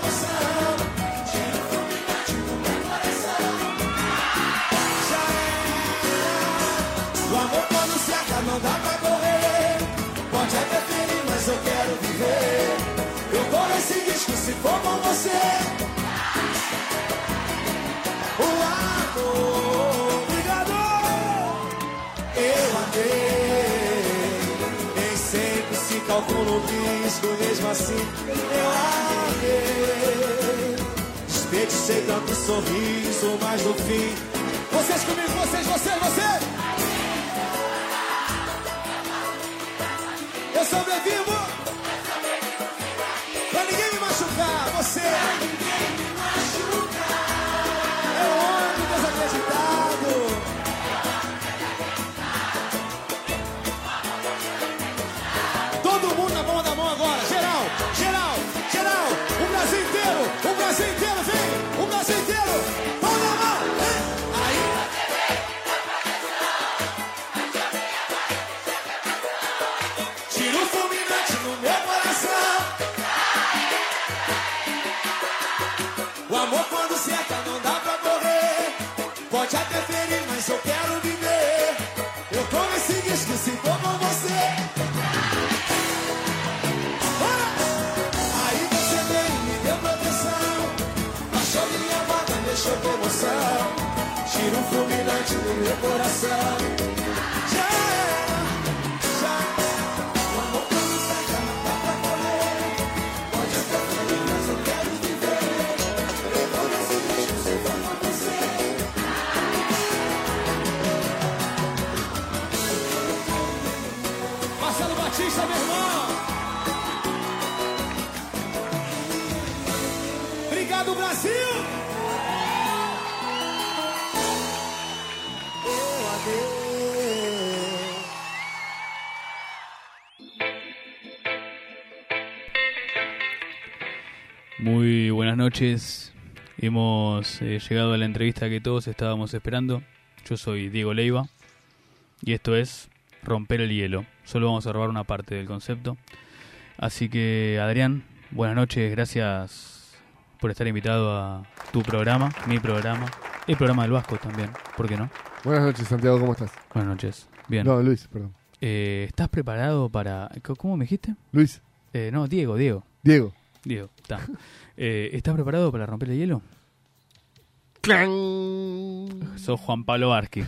calcula o risco, mesmo assim eu amei. Desperdicei tanto sorriso, mas no fim. Vocês comigo, vocês, vocês, vocês! Meu coração. Noches. Hemos eh, llegado a la entrevista que todos estábamos esperando. Yo soy Diego Leiva y esto es Romper el Hielo. Solo vamos a robar una parte del concepto. Así que, Adrián, buenas noches. Gracias por estar invitado a tu programa, mi programa, el programa del Vasco también. ¿Por qué no? Buenas noches, Santiago, ¿cómo estás? Buenas noches. Bien. No, Luis, perdón. Eh, ¿Estás preparado para... ¿Cómo me dijiste? Luis. Eh, no, Diego, Diego. Diego. Diego, está. Eh, ¿Estás preparado para romper el hielo? ¡Clan! Sos Juan Pablo Arqui.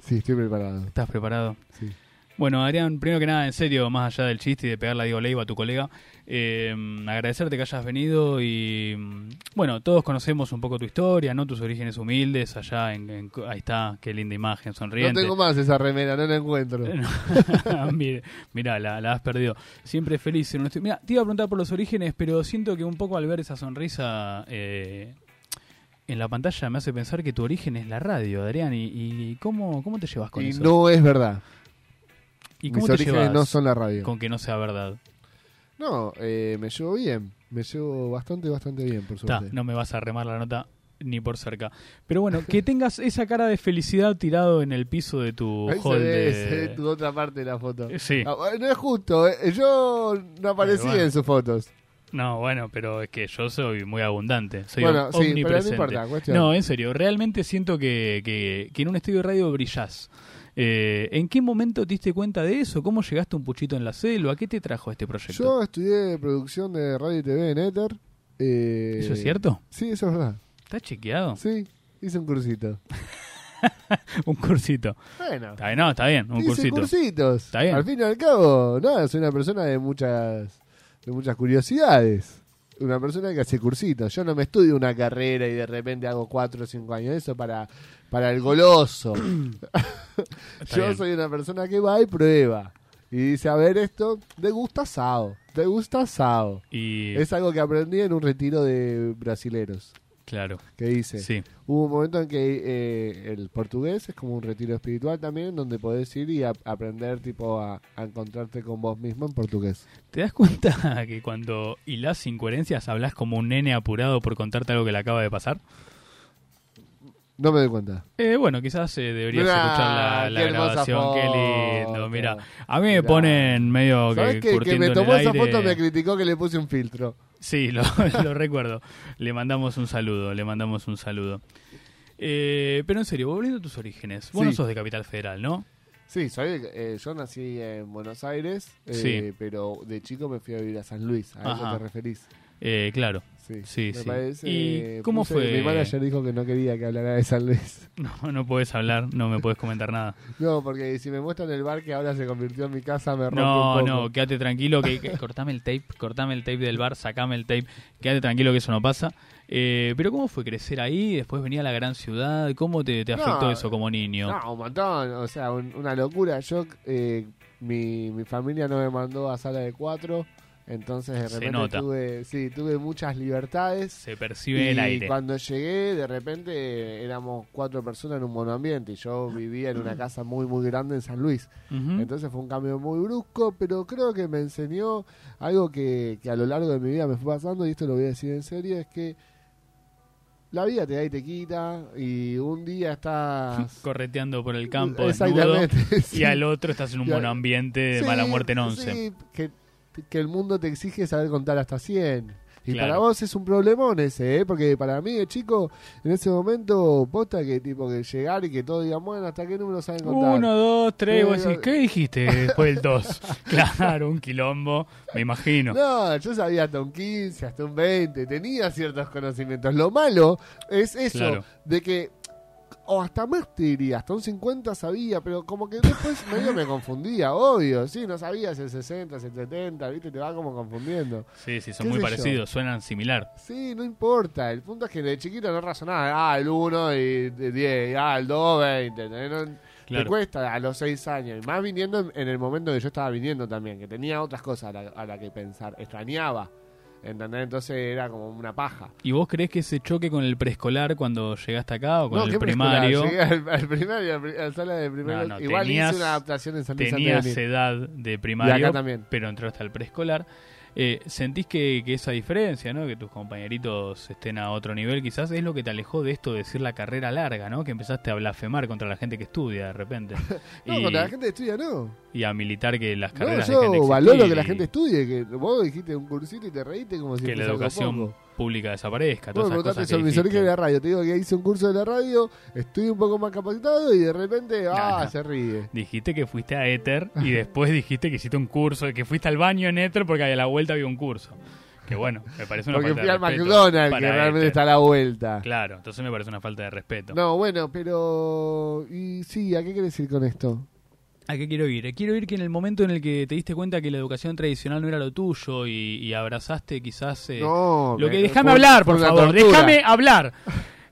Sí, estoy preparado. ¿Estás preparado? Sí. Bueno, Adrián, primero que nada, en serio, más allá del chiste y de pegarle a Diego Leiva, a tu colega, eh, agradecerte que hayas venido y, bueno, todos conocemos un poco tu historia, ¿no? Tus orígenes humildes, allá en, en- ahí está, qué linda imagen, No sonriente. tengo más esa remera, no la encuentro. Mire, Mirá, la, la has perdido. Siempre feliz. en un estu- Mirá, te iba a preguntar por los orígenes, pero siento que un poco al ver esa sonrisa eh, en la pantalla me hace pensar que tu origen es la radio, Adrián. ¿Y, y cómo, cómo te llevas con Y eso? no es verdad. ¿Y Mis cómo te orígenes llevas no son la radio. Con que no sea verdad. No, eh, me llevo bien. Me llevo bastante, bastante bien, por Ta, suerte. no me vas a remar la nota ni por cerca. Pero bueno, que tengas esa cara de felicidad tirado en el piso de tu Ahí se hall ve, de... se ve tu otra parte de la foto. Sí. Ah, no es justo, eh, yo no aparecí bueno. en sus fotos. No, bueno, pero es que yo soy muy abundante. Soy Bueno, sí, pero no omnipresente. importa, cuestión. No, en serio, realmente siento que, que, que en un estudio de radio brillás. Eh, ¿En qué momento te diste cuenta de eso? ¿Cómo llegaste a un puchito en la selva? ¿Qué te trajo este proyecto? Yo estudié producción de radio y TV en Ether. eh, ¿Eso es cierto? Sí, eso es verdad. ¿Está chequeado? Sí, hice un cursito. un cursito. Bueno. Está bien, no, está bien, un hice cursito. cursitos. Está bien. Al fin y al cabo, nada, soy una persona de muchas, de muchas curiosidades. Una persona que hace cursitos. Yo no me estudio una carrera y de repente hago cuatro o cinco años. Eso para, para el goloso. Yo bien. soy una persona que va y prueba. Y dice, a ver esto, te gusta asado. Te gusta asado. Y Es algo que aprendí en un retiro de brasileros. Claro. Que hice. Sí. Hubo un momento en que eh, el portugués es como un retiro espiritual también, donde podés ir y a- aprender tipo a, a encontrarte con vos mismo en portugués. ¿Te das cuenta que cuando hilás incoherencias hablas como un nene apurado por contarte algo que le acaba de pasar? No me doy cuenta. Eh, bueno, quizás eh, deberías escuchar la, grabación. Qué lindo, mira. A mí me ponen medio ¿Sabés que que, que me tomó esa foto me criticó que le puse un filtro? Sí, lo, lo recuerdo. Le mandamos un saludo, le mandamos un saludo. Eh, pero en serio, volviendo a tus orígenes. Vos Sí. no sos de Capital Federal, ¿no? Sí, soy, eh, yo nací en Buenos Aires, eh, Sí. pero de chico me fui a vivir a San Luis. ¿A Ajá. eso te referís? Eh, claro. Sí, Sí, me sí. parece- ¿Y cómo puse- fue? Mi manager dijo que no quería que hablara de San Luis. No, no puedes hablar, no me puedes comentar nada. No, porque si me muestran el bar que ahora se convirtió en mi casa, me rompe No, un poco. no, quédate tranquilo, que, que- cortame el tape, cortame el tape del bar, sacame el tape, quédate tranquilo que eso no pasa. Eh, pero ¿cómo fue crecer ahí? Después venía a la gran ciudad, ¿cómo te, te afectó No, eso como niño? No, un montón, o sea, un- una locura. Yo, eh, mi, mi familia no me mandó a sala de cuatro, entonces de repente tuve, sí, tuve muchas libertades. Se percibe y el aire. cuando llegué, de repente éramos cuatro personas en un monoambiente y yo vivía en una casa muy, muy grande en San Luis. Entonces fue un cambio muy brusco, pero creo que me enseñó algo que, que a lo largo de mi vida me fue pasando, y esto lo voy a decir en serio, es que la vida te da y te quita, y un día estás... Correteando por el campo desnudo, sí. y al otro estás en un Y al- monoambiente de Sí, mala muerte en once. sí, que, que el mundo te exige saber contar hasta 100. Y Claro. para vos es un problemón ese, ¿eh? Porque para mí, chico, en ese momento, posta que tipo que llegar y que todos digan, bueno, ¿hasta qué número saben contar? Uno, dos, tres, vos decís, ¿qué dijiste después del dos? claro, un quilombo, me imagino. No, yo sabía hasta un 15, hasta un 20, tenía ciertos conocimientos. Lo malo es eso, Claro. de que, o hasta más te diría, hasta un 50 sabía, pero como que después medio me confundía, obvio, sí, no sabías el 60, el 70, viste, te va como confundiendo. Sí, sí, son ¿Qué muy yo? parecidos, suenan similar. Sí, no importa, el punto es que de chiquito no razonaba, ah, el 1 y de 10, ah, el 2, 20, ¿entendés? No- Claro. Te cuesta a los 6 años, y más viniendo en, en el momento que yo estaba viniendo también, que tenía otras cosas a la, a la que pensar, extrañaba ¿Entendés? Entonces era como una paja. ¿Y vos crees que ese choque con el preescolar cuando llegaste acá o con no, el ¿qué primario? Llegué al, al primario, a la sala de primario. No, no, Igual tenías- hice una adaptación en San Luis Tenías edad de primario, Y acá también. pero entraste al preescolar. Eh, ¿Sentís que, que esa diferencia, ¿no? que tus compañeritos estén a otro nivel, quizás es lo que te alejó de esto de decir la carrera larga, ¿no? que empezaste a blasfemar contra la gente que estudia de repente? No, y, contra la gente que estudia no. y a militar que las No, carreras de yo existir valoro que la gente estudie, que vos dijiste un cursito y te reíste como si que la educación poco. Pública desaparezca. Todas me esas cosas sobre de la radio. Te digo que hice un curso de la radio, estoy un poco más capacitado y de repente, ah, no. se ríe. Dijiste que fuiste a Ether y después dijiste que hiciste un curso, que fuiste al baño en Ether porque a la vuelta había un curso. Que bueno, me parece una Porque falta fui de al respeto McDonald's, que realmente Ether. está a la vuelta. Claro, entonces me parece una falta de respeto. No, bueno, pero... Y sí, ¿a qué querés ir con esto? ¿A qué quiero ir? Quiero ir que en el momento en el que te diste cuenta que la educación tradicional no era lo tuyo y, y abrazaste quizás... eh, No, lo me- que Déjame hablar, por una favor, déjame hablar.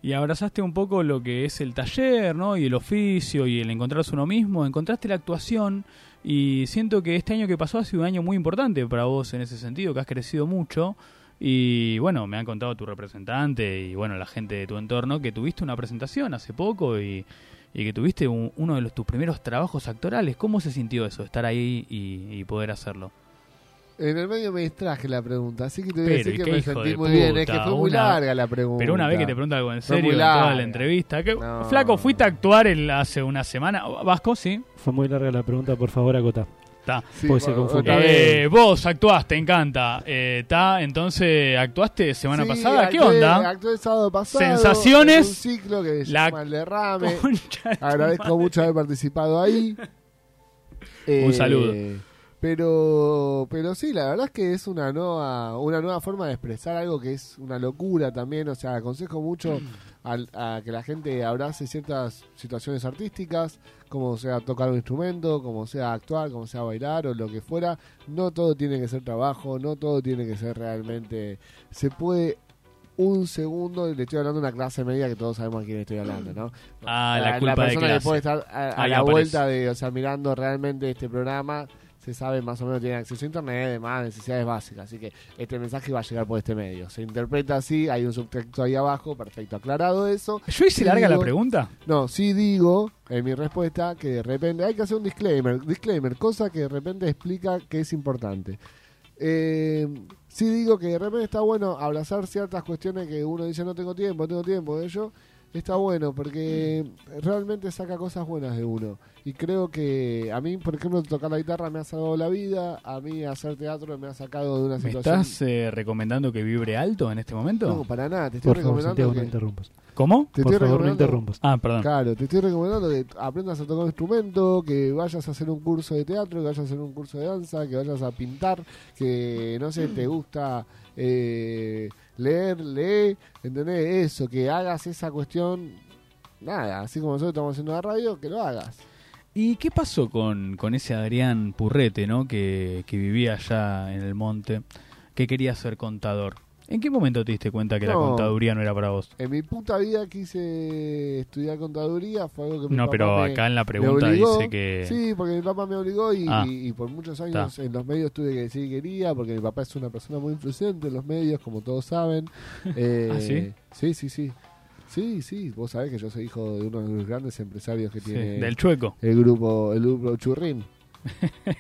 Y abrazaste un poco lo que es el taller, ¿no? Y el oficio y el encontrarse uno mismo. Encontraste la actuación y siento que este año que pasó ha sido un año muy importante para vos en ese sentido, que has crecido mucho. Y bueno, me han contado tu representante y bueno, la gente de tu entorno que tuviste una presentación hace poco y, y que tuviste un- uno de los, tus primeros trabajos actorales. ¿Cómo se sintió eso, estar ahí y, y poder hacerlo? En el medio me distraje la pregunta, así que te voy a decir ¿y que me sentí muy bien. Es que fue muy Una- larga la pregunta. Pero una vez que te pregunta algo en serio en toda la entrevista. que- No. Flaco, fuiste a actuar el- hace una semana. Vasco, sí. Fue muy larga la pregunta, por favor, acotá. Está. Eh, vos actuaste, encanta. Eh, ta, entonces, ¿actuaste semana Sí, pasada? ¿Qué actué- onda? Actué el sábado pasado. Sensaciones. en Un ciclo que se La llama El Derrame. Agradezco madre. mucho haber participado ahí. Un Eh, saludo. Pero, pero sí, la verdad es que es una nueva, una nueva forma de expresar algo que es una locura también. O sea, aconsejo mucho al- a que la gente abrace ciertas situaciones artísticas, como sea tocar un instrumento, como sea actuar, como sea bailar o lo que fuera. No todo tiene que ser trabajo, no todo tiene que ser realmente. Se puede un segundo, y le estoy hablando de una clase media que todos sabemos a quién estoy hablando, ¿no? Ah, la culpa de persona que clase. puede estar a, a la aparece. vuelta de, o sea, mirando realmente este programa, se sabe más o menos, tiene acceso a internet, demás, necesidades básicas. Así que este mensaje va a llegar por este medio. Se interpreta así, hay un subtexto ahí abajo, perfecto, aclarado eso. ¿Yo hice Sí larga la pregunta? No, sí digo en mi respuesta que de repente hay que hacer un disclaimer, disclaimer, cosa que de repente explica que es importante. Eh, sí digo que de repente está bueno abrazar ciertas cuestiones que uno dice no tengo tiempo, no tengo tiempo de ello. Está bueno porque realmente saca cosas buenas de uno. Y creo que a mí, por ejemplo, tocar la guitarra me ha salvado la vida. A mí hacer teatro me ha sacado de una ¿Me situación... estás eh, recomendando que vibre alto en este momento? No, para nada. Te estoy Por favor, recomendando no que... interrumpas. ¿Cómo? Te Por estoy favor, no recomendando- interrumpas. Ah, perdón. Claro, te estoy recomendando que aprendas a tocar un instrumento, que vayas a hacer un curso de teatro, que vayas a hacer un curso de danza, que vayas a pintar, que no sé, te gusta eh, leer, lee, ¿entendés? Eso, que hagas esa cuestión, nada, así como nosotros estamos haciendo la radio, que lo hagas. ¿Y qué pasó con, con ese Adrián Purrete, ¿no? Que, que vivía allá en el monte, que quería ser contador? ¿En qué momento te diste cuenta que la No. contaduría no era para vos? En mi puta vida quise estudiar contaduría, fue algo que mi No, papá pero me- acá en la pregunta dice que... Sí, porque mi papá me obligó y, Ah. y- y por muchos años en los medios tuve que decir que quería, porque mi papá es una persona muy influyente en los medios, como todos saben. Eh, ¿Ah, sí? Sí, sí, sí. Sí, sí, vos sabés que yo soy hijo de uno de los grandes empresarios que Sí, tiene del Chueco. el grupo el grupo Churrín.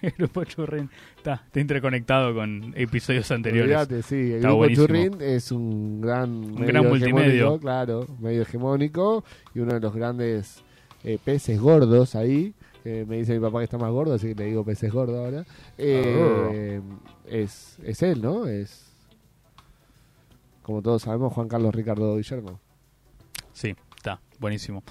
El grupo Churrín. Está, está interconectado con episodios anteriores. Sí, el Está grupo buenísimo. Churrín es un gran Un medio gran multimedio. claro, medio hegemónico y uno de los grandes eh, peces gordos ahí. que me dice mi papá que está más gordo, así que le digo peces gordo ahora. Eh, es, es él, ¿no? Es, como todos sabemos, Juan Carlos Ricardo Guillermo. Sí, está, buenísimo.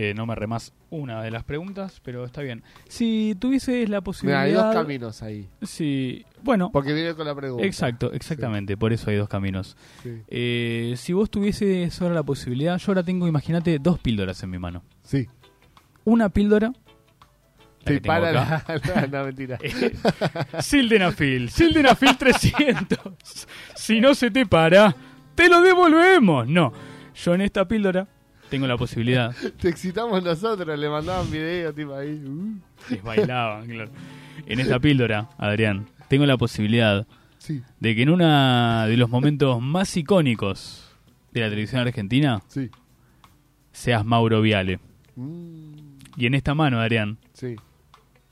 Eh, no me remás una de las preguntas, pero está bien. Si tuvieses la Mira, posibilidad... hay dos caminos ahí. Sí, bueno. Porque viene con la pregunta. Exacto, exactamente, por eso hay dos caminos. Sí. Eh, si vos tuvieses ahora la posibilidad, yo ahora tengo, imagínate, dos píldoras en mi mano. Sí. Una píldora... la Te tengo para la, no, mentira. Sildenafil, Sildenafil 300. Si no se te para, te lo devolvemos. No, yo en esta píldora tengo la posibilidad. Te excitamos nosotros, le mandaban videos tipo ahí. uh. Les bailaban, claro. En esta píldora, Adrián, tengo la posibilidad Sí. de que en uno de los momentos más icónicos de la televisión argentina Sí. seas Mauro Viale. Mm, Y en esta mano, Adrián, sí,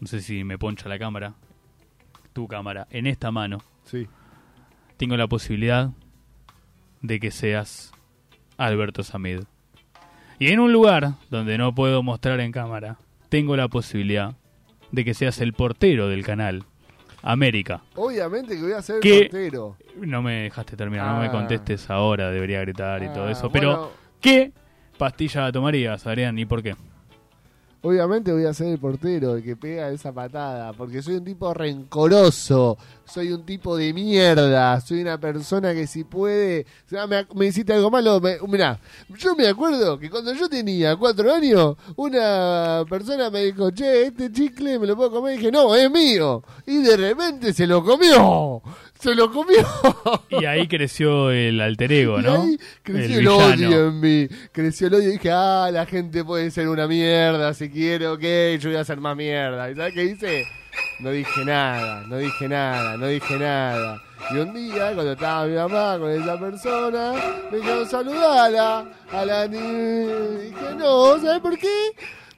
no sé si me poncha la cámara, tu cámara, en esta mano sí. tengo la posibilidad de que seas Alberto Samid. Y en un lugar donde no puedo mostrar en cámara, tengo la posibilidad de que seas el portero del canal América. Obviamente que voy a ser el portero. No me dejaste terminar, no me Ah. contestes ahora, debería gritar y todo Ah, eso. bueno. Pero, ¿qué pastilla tomarías, Adrián, y por qué? Obviamente voy a ser el portero, el que pega esa patada, porque soy un tipo rencoroso, soy un tipo de mierda, soy una persona que si puede, o sea, me, me hiciste algo malo, me, mirá, yo me acuerdo que cuando yo tenía cuatro años, una persona me dijo, che, este chicle me lo puedo comer, y dije, no, es mío, y de repente se lo comió, se lo comió. Y ahí creció el alter ego, Y ¿no? ahí creció el, odio en mí. Creció el odio y dije, ah, la gente puede ser una mierda, si quiere, ok, yo voy a ser más mierda. ¿Y sabes qué hice? No dije nada, no dije nada, no dije nada. Y un día, cuando estaba mi mamá con esa persona, me dijeron, saludala a la ni... Dije, no, ¿sabes por qué?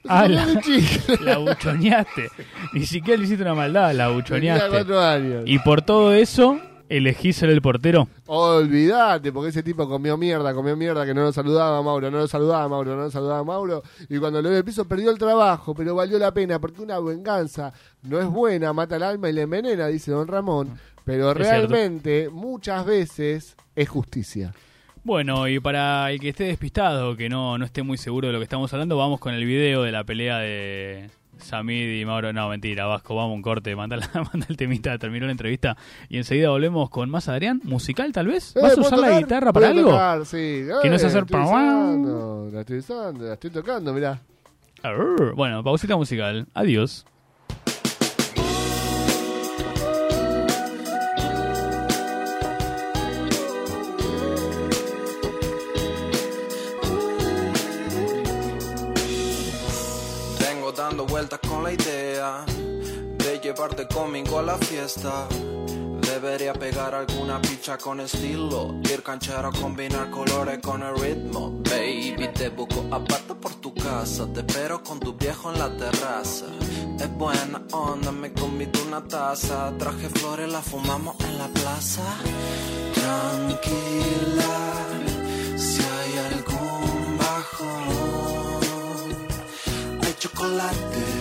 Ah, la, la buchoneaste. Ni siquiera le hiciste una maldad, la buchoneaste. años. Y por todo eso, elegí ser el portero. Olvídate, porque ese tipo comió mierda, comió mierda, que no lo saludaba a Mauro, no lo saludaba a Mauro, no lo saludaba a Mauro. Y cuando lo vio el piso perdió el trabajo, pero valió la pena, porque una venganza no es buena, mata el alma y le envenena, dice don Ramón. Pero realmente, muchas veces, es justicia. Bueno, y para el que esté despistado, que no, no esté muy seguro de lo que estamos hablando, vamos con el video de la pelea de Samid y Mauro. No, mentira, Vasco, vamos un corte, manda, la- manda el temita, terminó la entrevista y enseguida volvemos con más Adrián. ¿Musical tal vez? ¿Vas Eh, a ¿puedo usar la guitarra para ¿Puedo algo? tocar? sí. Que no es Eh, hacer estoy pa- usando, La estoy usando, la estoy tocando, mirá. Arr, Bueno, pausita musical. Adiós. Vueltas con la idea de llevarte conmigo a la fiesta. Debería pegar alguna picha con estilo. Ir canchero, combinar colores con el ritmo. Baby, te busco aparte por tu casa. Te espero con tu viejo en la terraza. Es buena onda, me convido una taza. Traje flores, la fumamos en la plaza. Tranquila, si hay algún bajón, hay chocolate.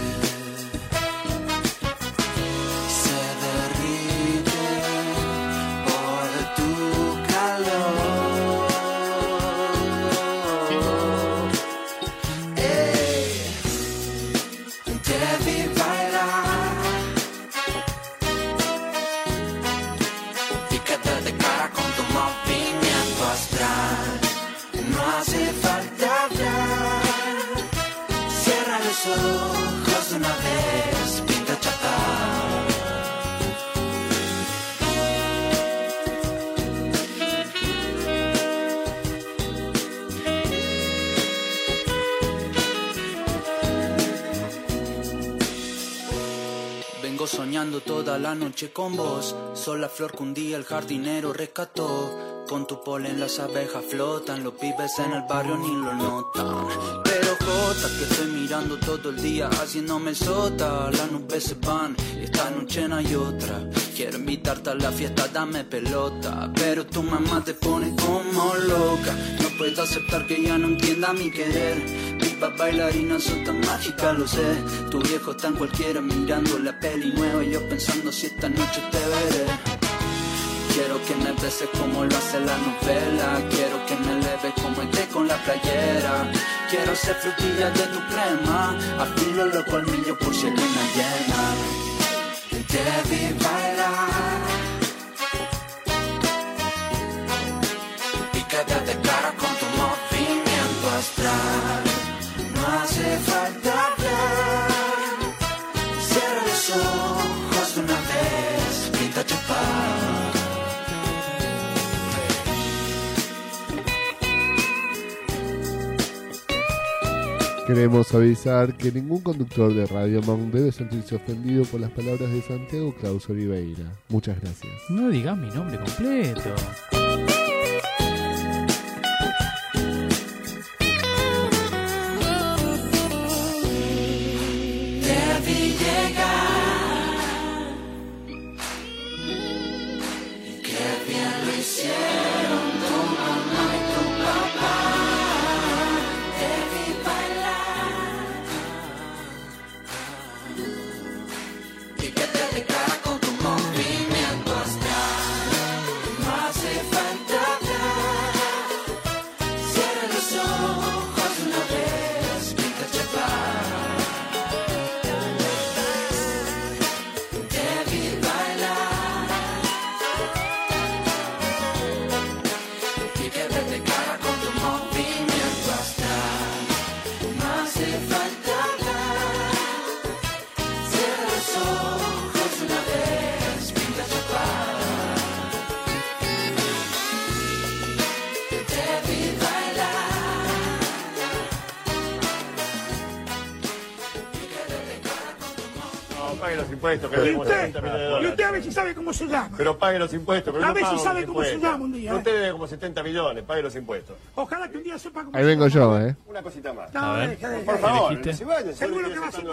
Toda la noche con vos. Soy la flor que un día el jardinero rescató. Con tu polen las abejas flotan, los pibes en el barrio ni lo notan. Pero Jota, que estoy mirando todo el día haciéndome sota. Las nubes se van, esta noche no hay otra. Quiero invitarte a la fiesta, dame pelota. Pero tu mamá te pone como loca. No puedo aceptar que ya no entienda mi querer. Viva bailarina, son tan mágica, lo sé. Tu viejo en cualquiera mirando la peli nueva. Y yo pensando si esta noche te veré. Quiero que me beses como lo hace la novela. Quiero que me leves como esté con la playera. Quiero ser frutilla de tu crema. Afilo los colmillos por si hay luna llena. Te vi bailar. Queremos avisar que ningún conductor de Radio Monk debe sentirse ofendido por las palabras de Santiago Claus Oliveira. Muchas gracias. No digas mi nombre completo. Impuestos, que ¿Y usted? 70 millones de ¿Y dólares. usted a ver si sabe cómo se llama? Pero pague los impuestos, pero A no ver si sabe cómo se llama un día, ¿eh? Usted debe como 70 millones, pague los impuestos. Ojalá que un día sepa cómo Ahí se vengo yo, ¿eh? Una cosita más. No, A ver. deja, deja, Por favor, si vayan, Seguro que va a ser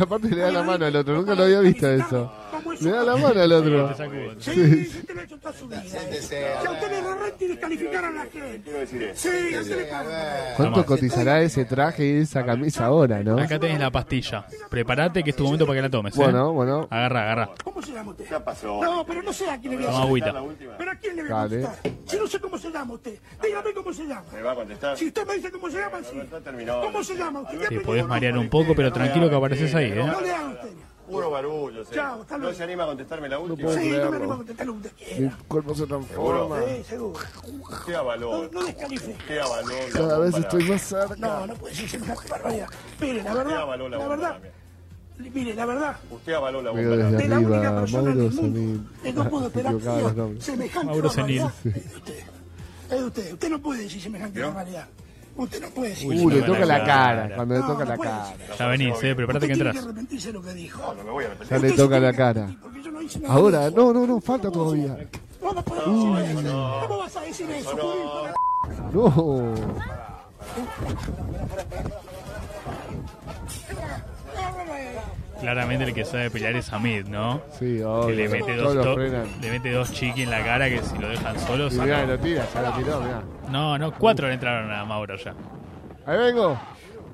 Aparte le da la mano al otro, nunca lo había visto eso. Le da la mano al otro. Sí, Sí. te lo he hecho toda su vida. ¿eh? Si a usted le rarrete y descalificar a la gente. Sí, a usted le paga. ¿Cuánto cotizará ese traje y esa camisa ahora, no? Acá tenés la pastilla. Prepárate que es tu momento para que la tomes. ¿eh? Bueno, bueno. Agarra, agarra. ¿Cómo se llama usted? Ya pasó. No, pero no sé a quién le voy a Toma contestar. agüita. ¿Pero a quién le voy a contestar? Si no sé cómo se llama usted. Dígame cómo se llama. ¿Me va a contestar? Si usted me dice cómo se llama, sí. ¿Cómo se llama usted? Te podés marear un poco, pero tranquilo que apareces ahí, ¿eh? No le haga usted. Puro barullo, sí. Chao, hasta ¿No se anima a contestarme la última? puedo Sí, no me animo a contestar lo que usted Mi quiera. cuerpo se transforma. Sí, seguro. ¿Qué avaló? No, no descalifique. ¿Qué la Cada vez estoy la- más cerca. No, no puede ser semejante barbaridad. Mire, la Usted verdad, avaló la la bomba. verdad, mire, la verdad, Usted avaló la bomba. de la única persona Mauro del mundo que no puedo esperar semejante Mauro Senil. barbaridad es usted. Es de usted. Usted no puede decir semejante barbaridad. Usted no puede decir. Uh, le no toca me la la cara. cara. Cuando le No, toca no la cara. Ya venís, eh. Prepárate que entras. arrepentirse lo que dijo. No, no me voy a arrepentir. Ya le toca la cara. no Ahora, no, no, no, falta todavía. ¿Cómo no puedo decir eso? ¿Cómo vas a decir eso? Judío? No. Claramente el que sabe pelear es Hamid, ¿no? Sí, Que obvio. le mete dos, to- le mete dos chiqui en la cara que si lo dejan solo Y mirá, lo tira, ya lo tiró, mirá. No, no, cuatro le entraron a Mauro ya. Ahí vengo.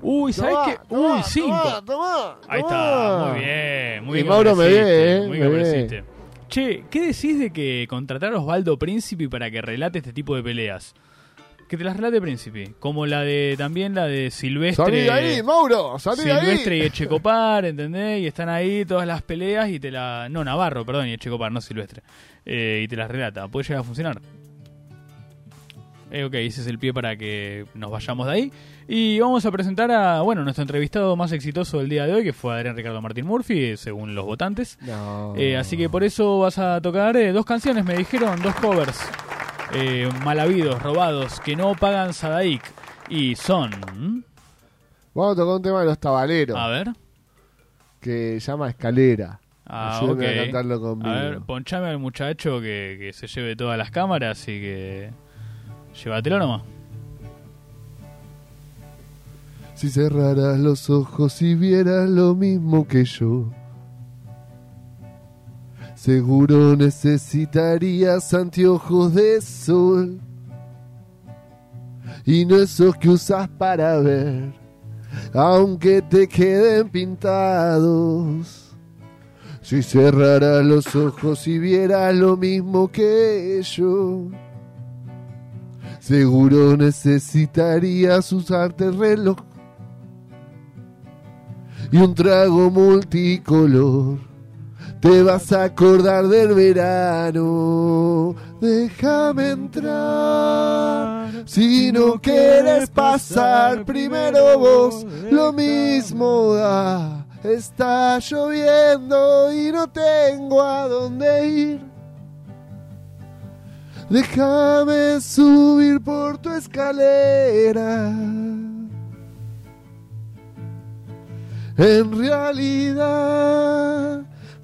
Uy, ¿sabes Tomá, qué? tomá, Uy, cinco. tomá, tomá, Ahí tomá. está, muy bien. Muy Y bien que Mauro me ve, eh, Muy bien que ve. Che, ¿qué decís de que contratar a Osvaldo Príncipe para que relate este tipo de peleas? Que te las relate Príncipe. Como la de, también la de Silvestre. Salí ahí, Mauro, salí de ahí. Silvestre y Echecopar, ¿entendés? Y están ahí todas las peleas y te la... No, Navarro, perdón, y Echecopar, no Silvestre. Eh, y te las relata. Puede llegar a funcionar. Eh, ok, ese es el pie para que nos vayamos de ahí. Y vamos a presentar a, bueno, nuestro entrevistado más exitoso del día de hoy, que fue Adrián Ricardo Martín Murphy, según los votantes. No. Eh, así que por eso vas a tocar eh, dos canciones, me dijeron, dos covers. Eh, mal habidos, robados, que no pagan Sadaik. Y son... Vamos a tocar un tema de los tabaleros. A ver. Que llama Escalera. Ah, Ayúdame ok. a cantarlo conmigo. A ver, ponchame al muchacho que, que se lleve todas las cámaras y que... Llévatelo nomás. Si cerraras los ojos y vieras lo mismo que yo, seguro necesitarías anteojos de sol y no esos que usas para ver, aunque te queden pintados. Si cerraras los ojos y vieras lo mismo que yo, seguro necesitarías usarte el reloj y un trago multicolor. Te vas a acordar del verano. Déjame entrar. Si no quieres pasar, primero vos. Lo mismo da. Está lloviendo y no tengo a dónde ir. Déjame subir por tu escalera. En realidad,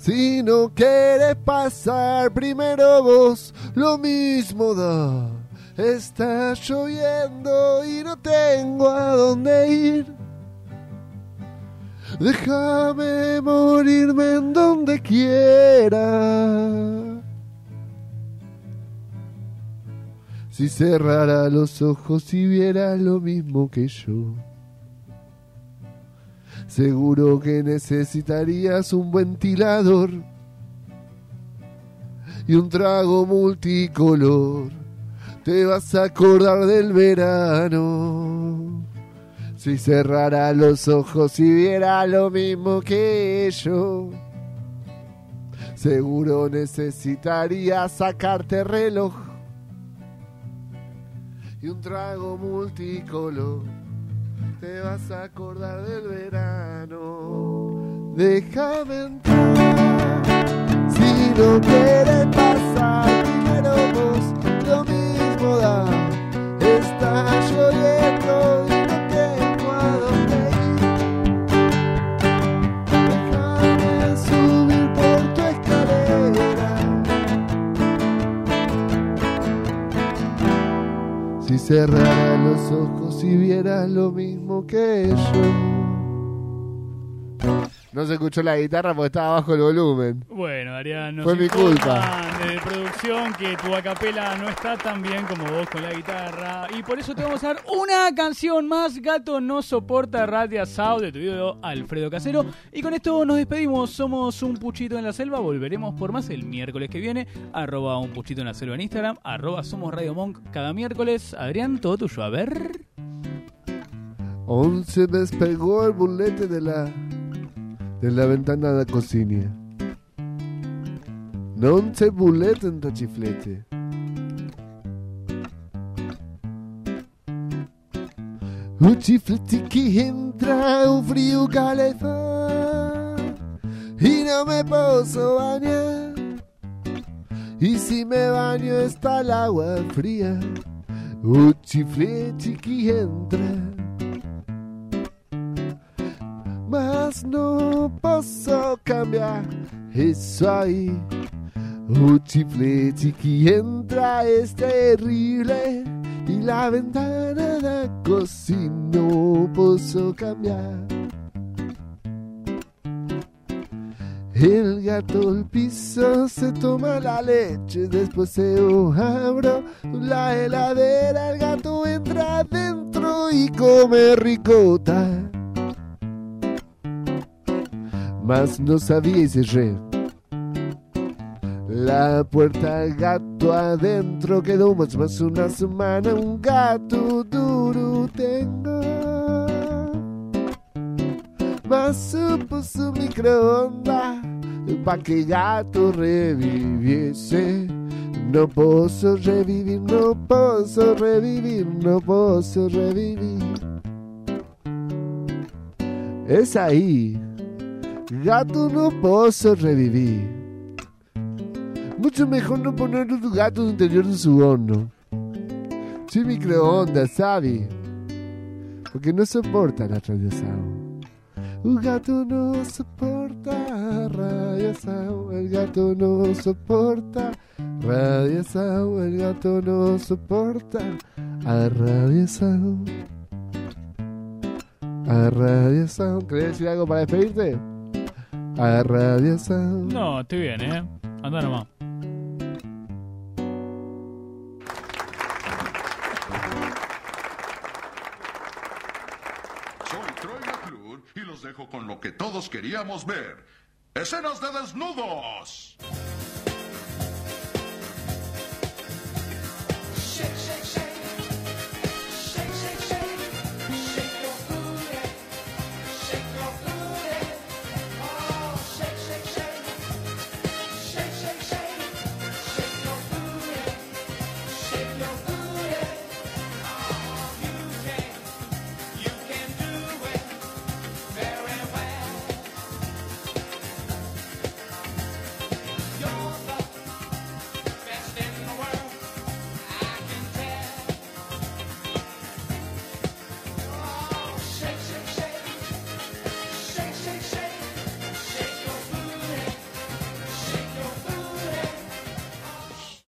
si no quieres pasar primero vos, lo mismo da. Está lloviendo y no tengo a dónde ir. Déjame morirme en donde quiera. Si cerrara los ojos y viera lo mismo que yo. Seguro que necesitarías un ventilador y un trago multicolor. Te vas a acordar del verano. Si cerrara los ojos y viera lo mismo que yo. Seguro necesitaría sacarte reloj y un trago multicolor. Te vas a acordar del verano. Déjame entrar. Si no quieres pasar, primero vos lo mismo da. Está lloviendo Si cerrara los ojos y viera lo mismo que yo. No se escuchó la guitarra porque estaba bajo el volumen. Bueno, nos Fue mi culpa. Desde producción que tu acapela no está tan bien como vos con la guitarra. Y por eso te vamos a dar una canción más. Gato no soporta Radio Sao de tu ídolo Alfredo Casero. Y con esto nos despedimos. Somos un puchito en la selva. Volveremos por más el miércoles que viene. Arroba un puchito en la selva en Instagram. Arroba somos Radio Monk cada miércoles. Adrián, todo tuyo. A ver. Once despegó el bulete de la de la ventana da cocina. Non c'è bulete in tachiflete. Un chiflete que entra un frío que fa y no me puedo bañar. Y si me baño está el agua fría. Un chiflete que entra. No posso cambiar isso aí. O chiflete que entra é terrível e la ventana da cocina no posso cambiar. El gato al piso se toma la leche, después se abro la heladera, el gato entra adentro y come ricota mas no sabía y cerré. La puerta al gato adentro quedó más más una semana. Un gato duro tengo. Mas puso microondas pa' que el gato reviviese. No puedo revivir, no puedo revivir, no puedo revivir. Es ahí. Gato no posso revivir. Mucho mejor no poner los gatos interior de su horno. Sin microondas, ¿sabe? Porque no soporta la radiosao. Un gato no soporta radiosao. El gato no soporta radiosao. El gato no soporta a radiosao. A. ¿Querés decir algo para despedirte? A Radio Sound. No, estoy bien, ¿eh? Anda nomás. Soy Troy McClure y los dejo con lo que todos queríamos ver. Escenas de desnudos.